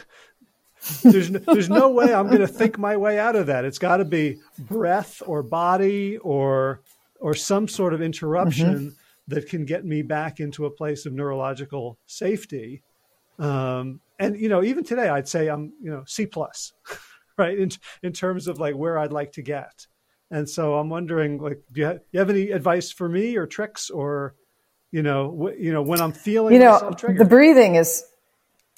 there's no, there's no way I'm going to think my way out of that. It's got to be breath or body or or some sort of interruption mm-hmm that can get me back into a place of neurological safety. Um, and you know, even today, I'd say I'm you know C plus, right? In in terms of like where I'd like to get. And so I'm wondering, like, do you have, you have any advice for me or tricks or, you know, wh- you know, when I'm feeling you know, the breathing is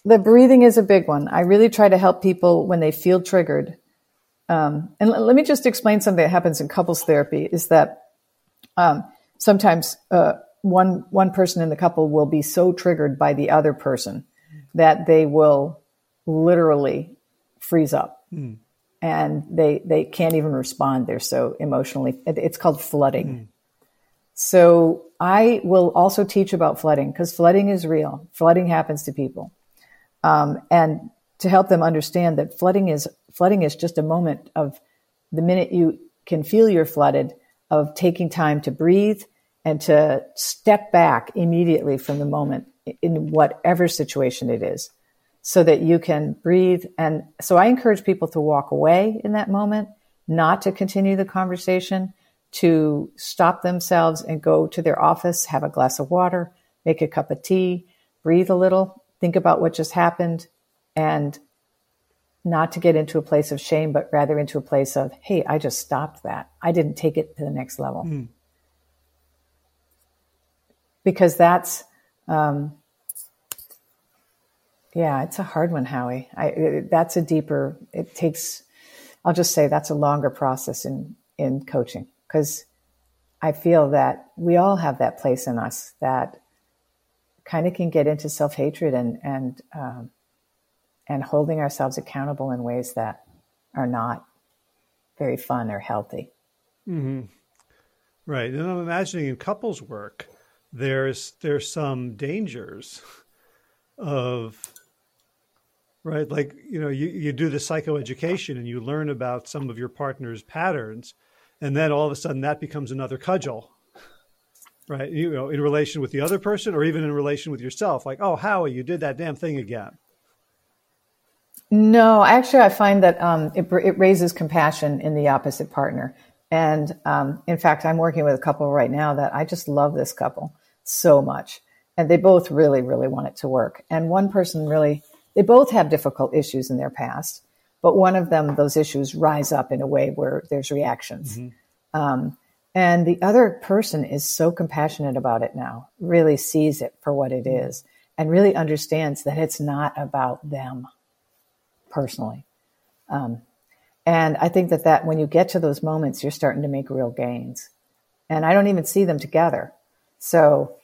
the breathing is a big one. I really try to help people when they feel triggered. Um, and l- let me just explain something that happens in couples therapy is that um, sometimes uh, one one person in the couple will be so triggered by the other person that they will literally freeze up mm. and they they can't even respond they're so emotionally it's called flooding mm. So i will also teach about flooding because flooding is real flooding happens to people um, and to help them understand that flooding is flooding is just a moment of the minute you can feel you're flooded of taking time to breathe and to step back immediately from the moment in whatever situation it is so that you can breathe. And so I encourage people to walk away in that moment, not to continue the conversation, to stop themselves and go to their office, have a glass of water, make a cup of tea, breathe a little, think about what just happened, and not to get into a place of shame, but rather into a place of, hey, I just stopped that. I didn't take it to the next level. Mm because that's um, yeah, it's a hard one, Howie. I, it, that's a deeper. It takes. I'll just say that's a longer process in in coaching because I feel that we all have that place in us that kind of can get into self hatred and and um, and holding ourselves accountable in ways that are not very fun or healthy. Mm-hmm. Right, and I'm imagining in couples work there's there's some dangers of right like you know you, you do the psychoeducation and you learn about some of your partner's patterns and then all of a sudden that becomes another cudgel right? You know in relation with the other person or even in relation with yourself. Like oh howie you did that damn thing again. No actually i find that um, it, it raises compassion in the opposite partner. And um, in fact i'm working with a couple right now that i just love this couple so much. And they both really, really want it to work. And one person really They both have difficult issues in their past, but one of them, those issues rise up in a way where there's reactions. Mm-hmm. Um, and the other person is so compassionate about it now, really sees it for what it mm-hmm. and really understands that it's not about them personally. Um, and I think that that when you get to those moments, you're starting to make real gains. And I don't even see them together. So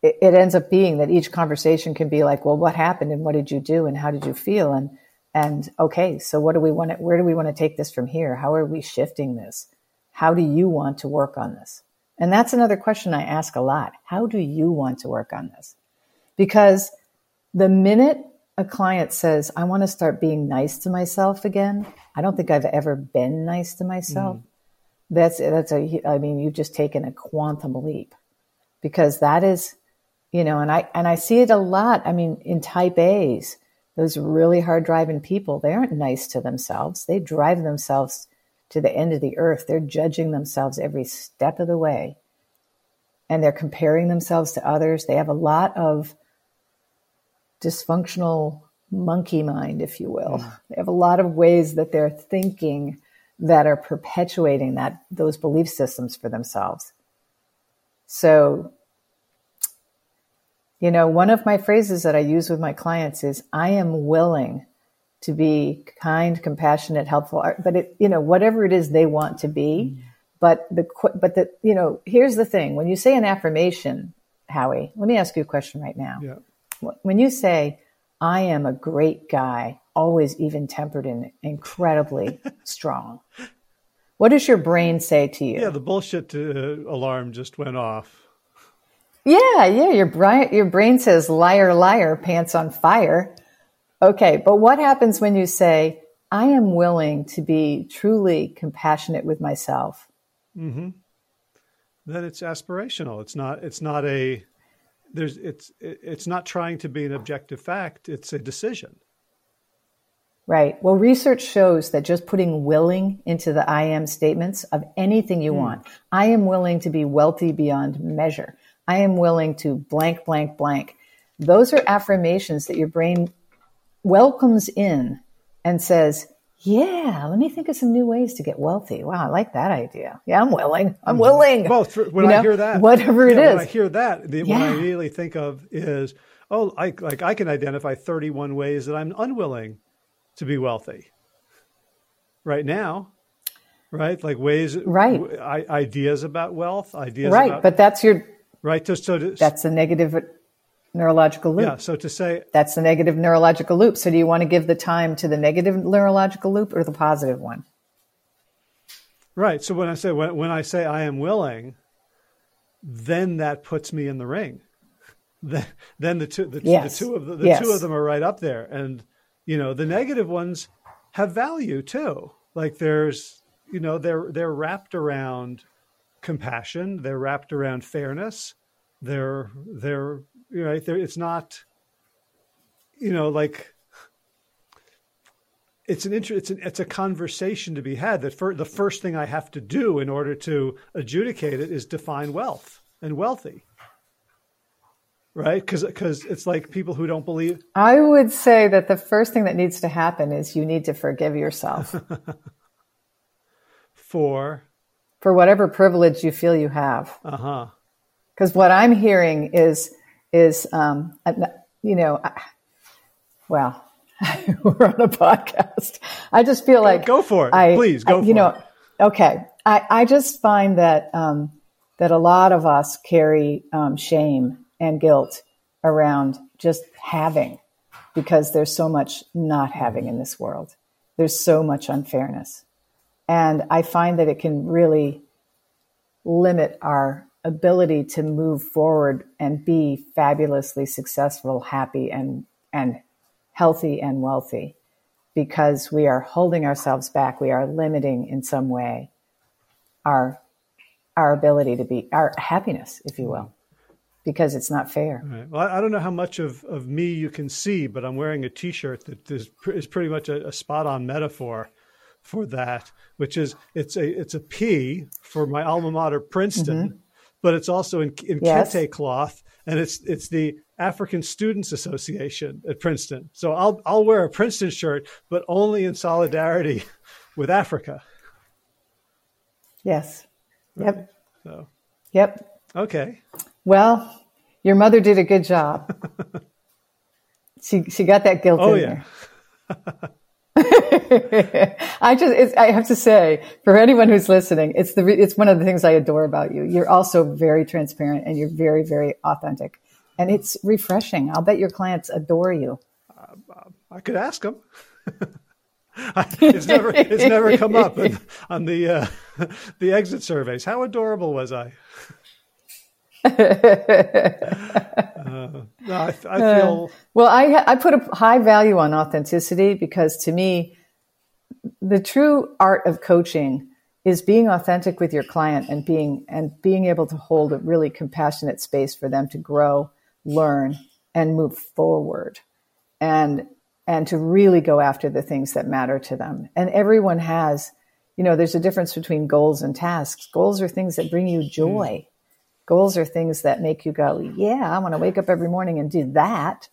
it, it ends up being that each conversation can be like, well, what happened and what did you do and how did you feel? And, and okay, so what do we want to, where do we want to take this from here? How are we shifting this? How do you want to work on this? And that's another question I ask a lot. How do you want to work on this? Because the minute a client says, I want to start being nice to myself again, I don't think I've ever been nice to myself. Mm. That's, that's a, I mean, you've just taken a quantum leap because that is, you know, and I, and I see it a lot. I mean, in type A's, those really hard driving people, they aren't nice to themselves. They drive themselves to the end of the earth. They're judging themselves every step of the way. And they're comparing themselves to others. They have a lot of dysfunctional monkey mind, if you will. Mm. They have a lot of ways that they're thinking that are perpetuating that those belief systems for themselves. So, you know, one of my phrases that I use with my clients is I am willing to be kind, compassionate, helpful, but it, you know, whatever it is they want to be. Mm. But the, but the, you know, here's the thing. When you say an affirmation, Howie, let me ask you a question right now. Yeah. When you say, I am a great guy, always even tempered and incredibly strong. What does your brain say to you? Yeah, the bullshit uh, alarm just went off. Yeah, yeah, your brain your brain says liar liar pants on fire. Okay, but what happens when you say I am willing to be truly compassionate with myself? Mhm. Then it's aspirational. It's not it's not a there's it's it's not trying to be an objective fact it's a decision right well research shows that just putting willing into the i am statements of anything you mm. want i am willing to be wealthy beyond measure i am willing to blank blank blank those are affirmations that your brain welcomes in and says yeah, let me think of some new ways to get wealthy. Wow, I like that idea. Yeah, I'm willing. I'm mm-hmm. willing. Well, when you I hear that, whatever it yeah, is, when I hear that, the, yeah. what I immediately think of is, oh, I, like I can identify 31 ways that I'm unwilling to be wealthy right now. Right, like ways, right? ideas about wealth, ideas, right? About, but that's your right. So, so to, that's a negative neurological loop. Yeah. So to say that's the negative neurological loop. So do you want to give the time to the negative neurological loop or the positive one? Right. So when I say when, when I say I am willing, then that puts me in the ring. Then, then the two the, yes. the two of the, the yes. two of them are right up there, and you know the negative ones have value too. Like there's you know they're they're wrapped around compassion, they're wrapped around fairness, they're they're right there it's not you know like it's an inter- it's an, it's a conversation to be had. That for the first thing I have to do in order to adjudicate it is define wealth and wealthy. Right? Because because it's like people who don't believe. I would say that the first thing that needs to happen is you need to forgive yourself. For for whatever privilege you feel you have uh-huh because what I'm hearing is is, um, you know, well, we're on a podcast. I just feel like go for it. I, Please go. I, you for know, it. okay. I, I just find that um, that a lot of us carry um, shame and guilt around just having, because there's so much not having in this world. There's so much unfairness, and I find that it can really limit our ability to move forward and be fabulously successful, happy, and, and healthy and wealthy because we are holding ourselves back. We are limiting in some way our, our ability to be, our happiness, if you will, because it's not fair. Right. Well, I don't know how much of, of me you can see, but I'm wearing a t shirt that is, is pretty much a, a spot on metaphor for that, which is it's a it's a P for my alma mater, Princeton, mm-hmm but it's also in, in yes. kente cloth, and it's it's the African Students Association at Princeton. So I'll I'll wear a Princeton shirt, but only in solidarity with Africa. Yes. Yep. So. Yep. Okay. Well, your mother did a good job. she she got that guilt oh, in yeah. I just, I have to say, for anyone who's listening, it's the, it's one of the things I adore about you. You're also very transparent and you're very, very authentic, and it's refreshing. I'll bet your clients adore you. Uh, I could ask them. it's never, it's never come up on the uh, the exit surveys. How adorable was I? uh, no, I, I feel uh, well. I I put a high value on authenticity because to me, the true art of coaching is being authentic with your client and being and being able to hold a really compassionate space for them to grow, learn, and move forward, and and to really go after the things that matter to them. And everyone has, you know, there's a difference between goals and tasks. Goals are things that bring you joy. Mm Goals are things that make you go, yeah, I want to wake up every morning and do that.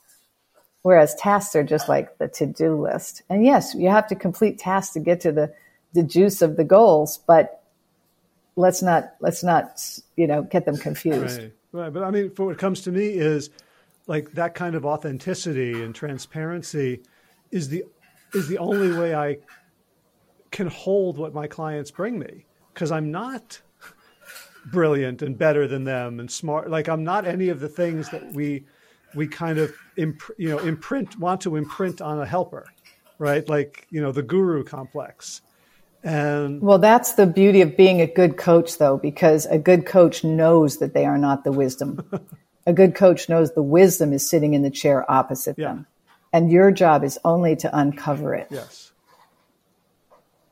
Whereas tasks are just like the to do list. And yes, you have to complete tasks to get to the, the juice of the goals, but let's not, let's not, you know, get them confused. Right. right. But I mean, for what comes to me is like that kind of authenticity and transparency is the, is the only way I can hold what my clients bring me because I'm not brilliant and better than them and smart. Like I'm not any of the things that we we kind of imp, you know imprint want to imprint on a helper, right? Like you know the guru complex. And well, that's the beauty of being a good coach, though, because a good coach knows that they are not the wisdom. a good coach knows the wisdom is sitting in the chair opposite yeah. them, and your job is only to uncover it. Yes.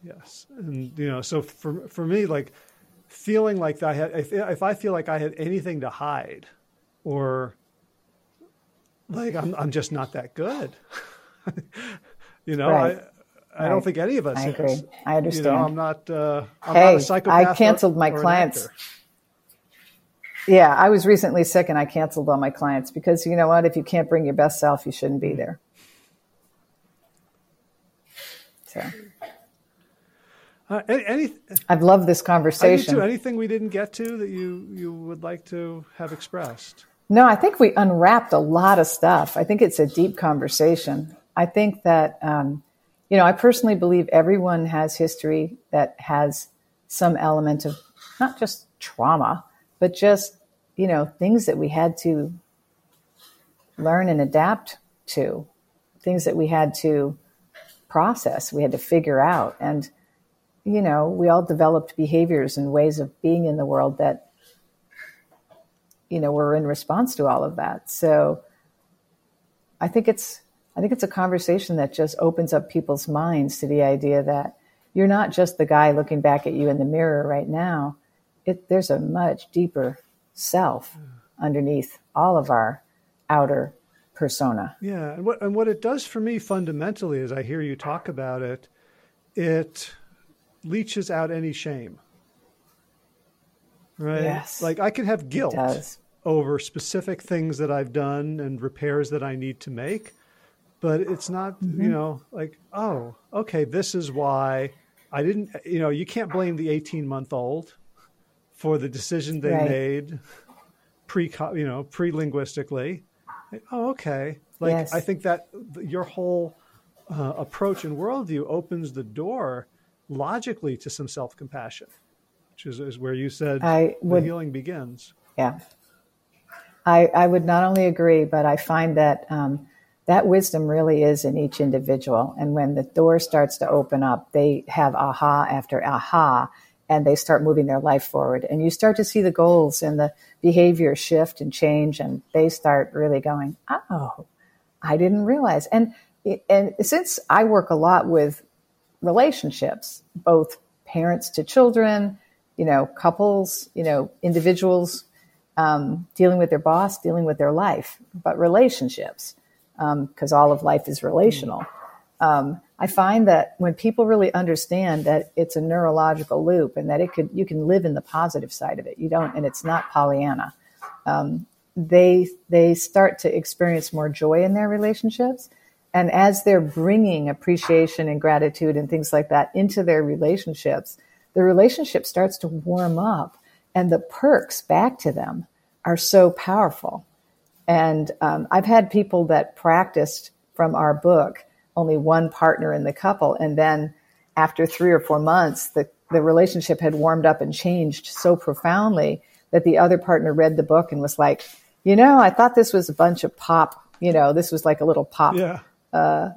Yes, and you know, so for for me, like feeling like I had, if, if I feel like I had anything to hide or like I'm, I'm just not that good, you know, right. I, I right. don't think any of us I is. agree. I understand. You know, I'm not, uh, I'm hey, not a psychopath. I canceled or, my or clients. Yeah, I was recently sick and I canceled all my clients because you know what? If you can't bring your best self, you shouldn't be there. So. Uh, any, I've loved this conversation. too. Anything we didn't get to that you you would like to have expressed? No, I think we unwrapped a lot of stuff. I think it's a deep conversation. I think that um, you know, I personally believe everyone has history that has some element of not just trauma, but just you know things that we had to learn and adapt to, things that we had to process, we had to figure out, and you know, we all developed behaviors and ways of being in the world that, you know, were in response to all of that. So I think it's, I think it's a conversation that just opens up people's minds to the idea that you're not just the guy looking back at you in the mirror right now. It, there's a much deeper self hmm. underneath all of our outer persona. Yeah, and what and what it does for me fundamentally, as I hear you talk about it, it leaches out any shame. Right? Yes. Like I can have guilt over specific things that I've done and repairs that I need to make, but it's not, mm-hmm. you know, like, oh, okay, this is why I didn't, you know, you can't blame the 18 month old for the decision they right. made pre, you know, pre linguistically. Oh, okay. Like, yes. I think that your whole uh, approach and worldview opens the door logically to some self compassion, which is, is, where you said I would, the healing begins. Yeah. I, I would not only agree, but I find that um, that wisdom really is in each individual. And when the door starts to open up, they have aha after aha and they start moving their life forward. And you start to see the goals and the behavior shift and change, and they start really going, oh, I didn't realize. And and since I work a lot with relationships, both parents to children, you know, couples, you know, individuals um, dealing with their boss, dealing with their life, but relationships, because um, all of life is relational. Um, I find that when people really understand that it's a neurological loop and that it could, you can live in the positive side of it. You don't, and it's not Pollyanna. Um, they they start to experience more joy in their relationships and as they're bringing appreciation and gratitude and things like that into their relationships the relationship starts to warm up and the perks back to them are so powerful and um, i've had people that practiced from our book only one partner in the couple and then after three or four months the, the relationship had warmed up and changed so profoundly that the other partner read the book and was like you know, I thought this was a bunch of pop, you know, this was like a little pop, yeah. Uh,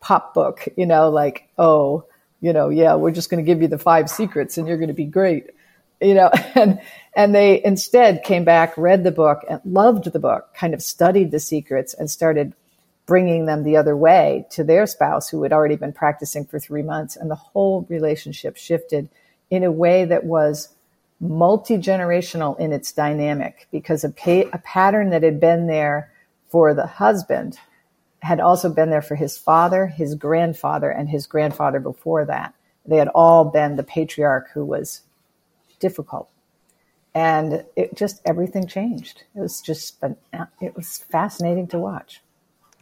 pop book, you know, like, oh, you know, yeah, we're just going to give you the five secrets and you're going to be great, you know, and, and they instead came back, read the book and loved the book, kind of studied the secrets and started bringing them the other way to their spouse who had already been practicing for three months. And the whole relationship shifted in a way that was multi generational in its dynamic because a, a pattern that had been there for the husband had also been there for his father, his grandfather, and his grandfather before that. They had all been the patriarch who was difficult. And it just, everything changed. It was just, it was fascinating to watch.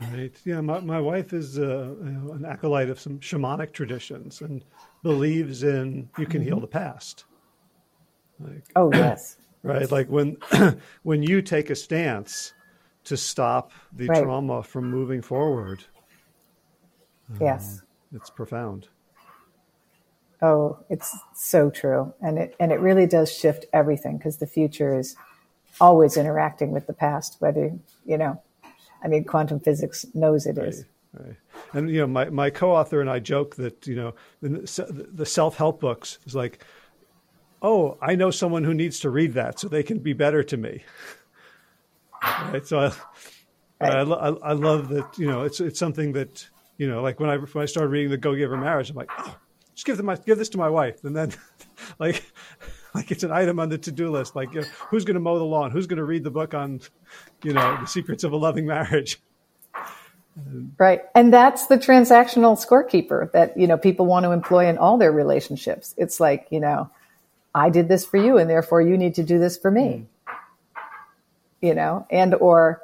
Right. Yeah. My, my wife is uh, an acolyte of some shamanic traditions and believes in you can mm-hmm. heal the past. Like, oh yes. Right, like when when you take a stance to stop the right. trauma from moving forward. Yes. Um, it's profound. Oh, it's so true. And it and it really does shift everything because the future is always interacting with the past, whether, you know, I mean quantum physics knows it right. is. Right. And you know, my, my co-author and I joke that you know the, the self-help books is like oh, I know someone who needs to read that so they can be better to me. right. So I, I, I, I, love that, you know, it's, it's something that, you know, like when I, when I started reading the Go Giver Marriage, I'm like, oh, just give them my, give this to my wife. And then like, like it's an item on the to-do list. Like, you know, who's going to mow the lawn? Who's going to read the book on, you know, the secrets of a loving marriage? Right. And that's the transactional scorekeeper that, you know, people want to employ in all their relationships. It's like, you know, I did this for you and therefore you need to do this for me. Mm. You know, and or,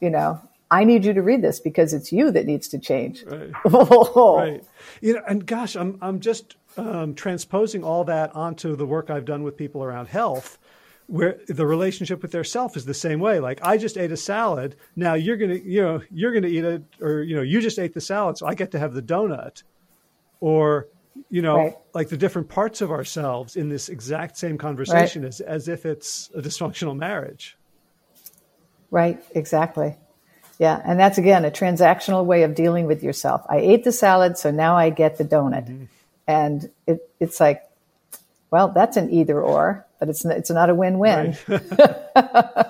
you know, I need you to read this because it's you that needs to change. Right. right. You know, and gosh, I'm I'm just um, transposing all that onto the work I've done with people around health, where the relationship with their self is the same way. Like I just ate a salad, now you're gonna you know you're gonna eat it, or you know you just ate the salad, so I get to have the donut, or you know, right. like the different parts of ourselves in this exact same conversation right. as, as if it's a dysfunctional marriage. Right, exactly. Yeah, and that's again a transactional way of dealing with yourself. I ate the salad, so now I get the donut. Mm-hmm. And it, it's like, well, that's an either or, but it's it's not a win-win. Right.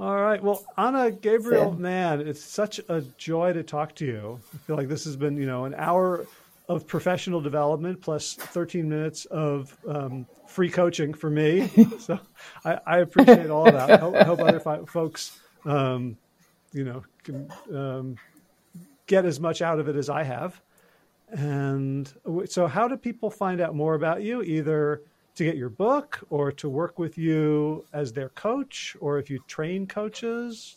All right. Well, Ana Gabriel Mann, it's such a joy to talk to you. I feel like this has been, you know, an hour of professional development plus 13 minutes of um, free coaching for me. so I, I, appreciate all of that. I hope, I hope other fi- folks, um, you know, can um, get as much out of it as I have. And so, how do people find out more about you? Either to get your book or to work with you as their coach, or if you train coaches.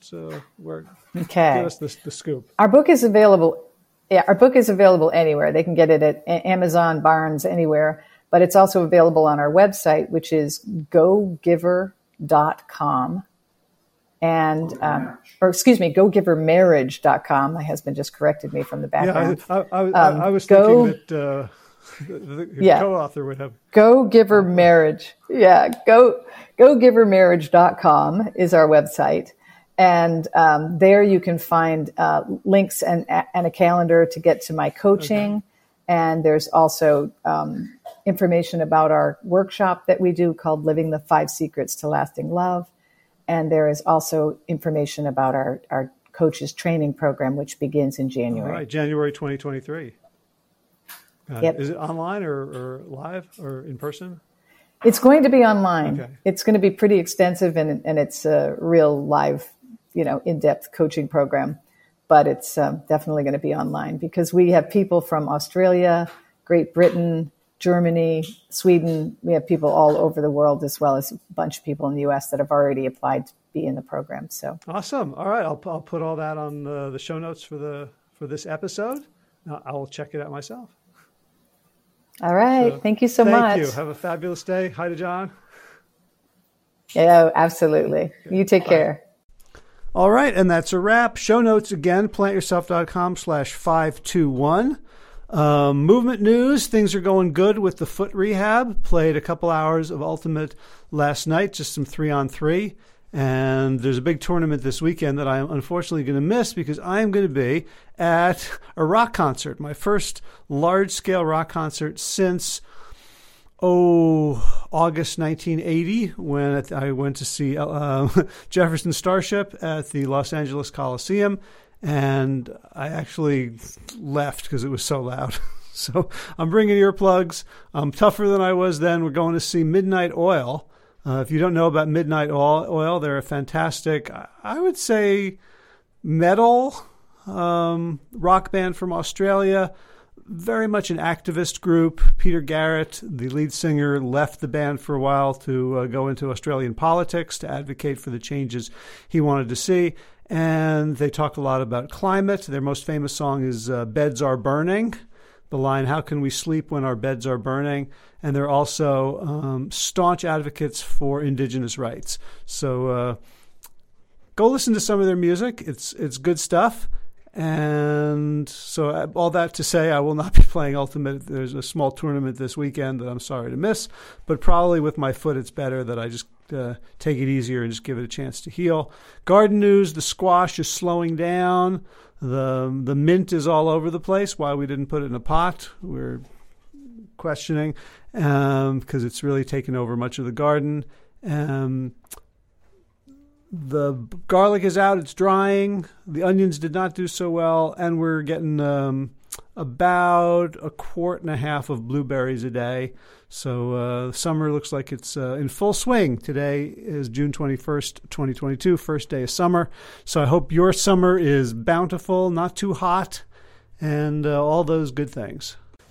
So, where okay. give us the, the scoop. Our book is available yeah, our book is available anywhere. They can get it at Amazon, Barnes, anywhere. But it's also available on our website, which is gogiver.com. And, um, or excuse me, gogivermarriage.com. My husband just corrected me from the background. Yeah, I, I, I, um, I was go, thinking that uh, the, yeah, co-author would have. Go Giver Marriage. Yeah, go, gogivermarriage.com is our website. And um, there you can find uh, links and, and a calendar to get to my coaching. Okay. And there's also um, information about our workshop that we do called Living the Five Secrets to Lasting Love. And there is also information about our, our coaches training program, which begins in January. All right, January 2023. Uh, yep. Is it online or, or live or in person? It's going to be online. Okay. It's going to be pretty extensive and, and it's a real live you know, in-depth coaching program, but it's um, definitely going to be online because we have people from Australia, Great Britain, Germany, Sweden. We have people all over the world, as well as a bunch of people in the U.S. that have already applied to be in the program. So awesome! All right, I'll, I'll put all that on the, the show notes for the for this episode. I will check it out myself. All right, so, thank you so thank much. Thank you. Have a fabulous day. Hi to John. Yeah, absolutely. You take Bye. care. All right, and that's a wrap. Show notes again, plantyourself.com slash 521. Um, movement news, things are going good with the foot rehab. Played a couple hours of Ultimate last night, just some three on three. And there's a big tournament this weekend that I'm unfortunately going to miss because I am going to be at a rock concert, my first large scale rock concert since oh, August 1980 when I went to see uh, Jefferson Starship at the Los Angeles Coliseum. And I actually left because it was so loud. so I'm bringing earplugs. I'm tougher than I was then. We're going to see Midnight Oil. Uh, if you don't know about Midnight Oil, they're a fantastic, I would say, metal um, rock band from Australia very much an activist group. Peter Garrett, the lead singer, left the band for a while to uh, go into Australian politics to advocate for the changes he wanted to see. And they talk a lot about climate. Their most famous song is uh, Beds Are Burning. The line, How can we sleep when our beds are burning? And they're also um, staunch advocates for indigenous rights. So uh, go listen to some of their music. It's, it's good stuff. And so, uh, all that to say, I will not be playing Ultimate. There's a small tournament this weekend that I'm sorry to miss, but probably with my foot, it's better that I just uh, take it easier and just give it a chance to heal. Garden news: the squash is slowing down. the The mint is all over the place. Why we didn't put it in a pot? We're questioning because um, it's really taken over much of the garden. Um, the garlic is out, it's drying. The onions did not do so well, and we're getting um, about a quart and a half of blueberries a day. So uh, summer looks like it's uh, in full swing. Today is June 21st, 2022, first day of summer. So I hope your summer is bountiful, not too hot, and uh, all those good things.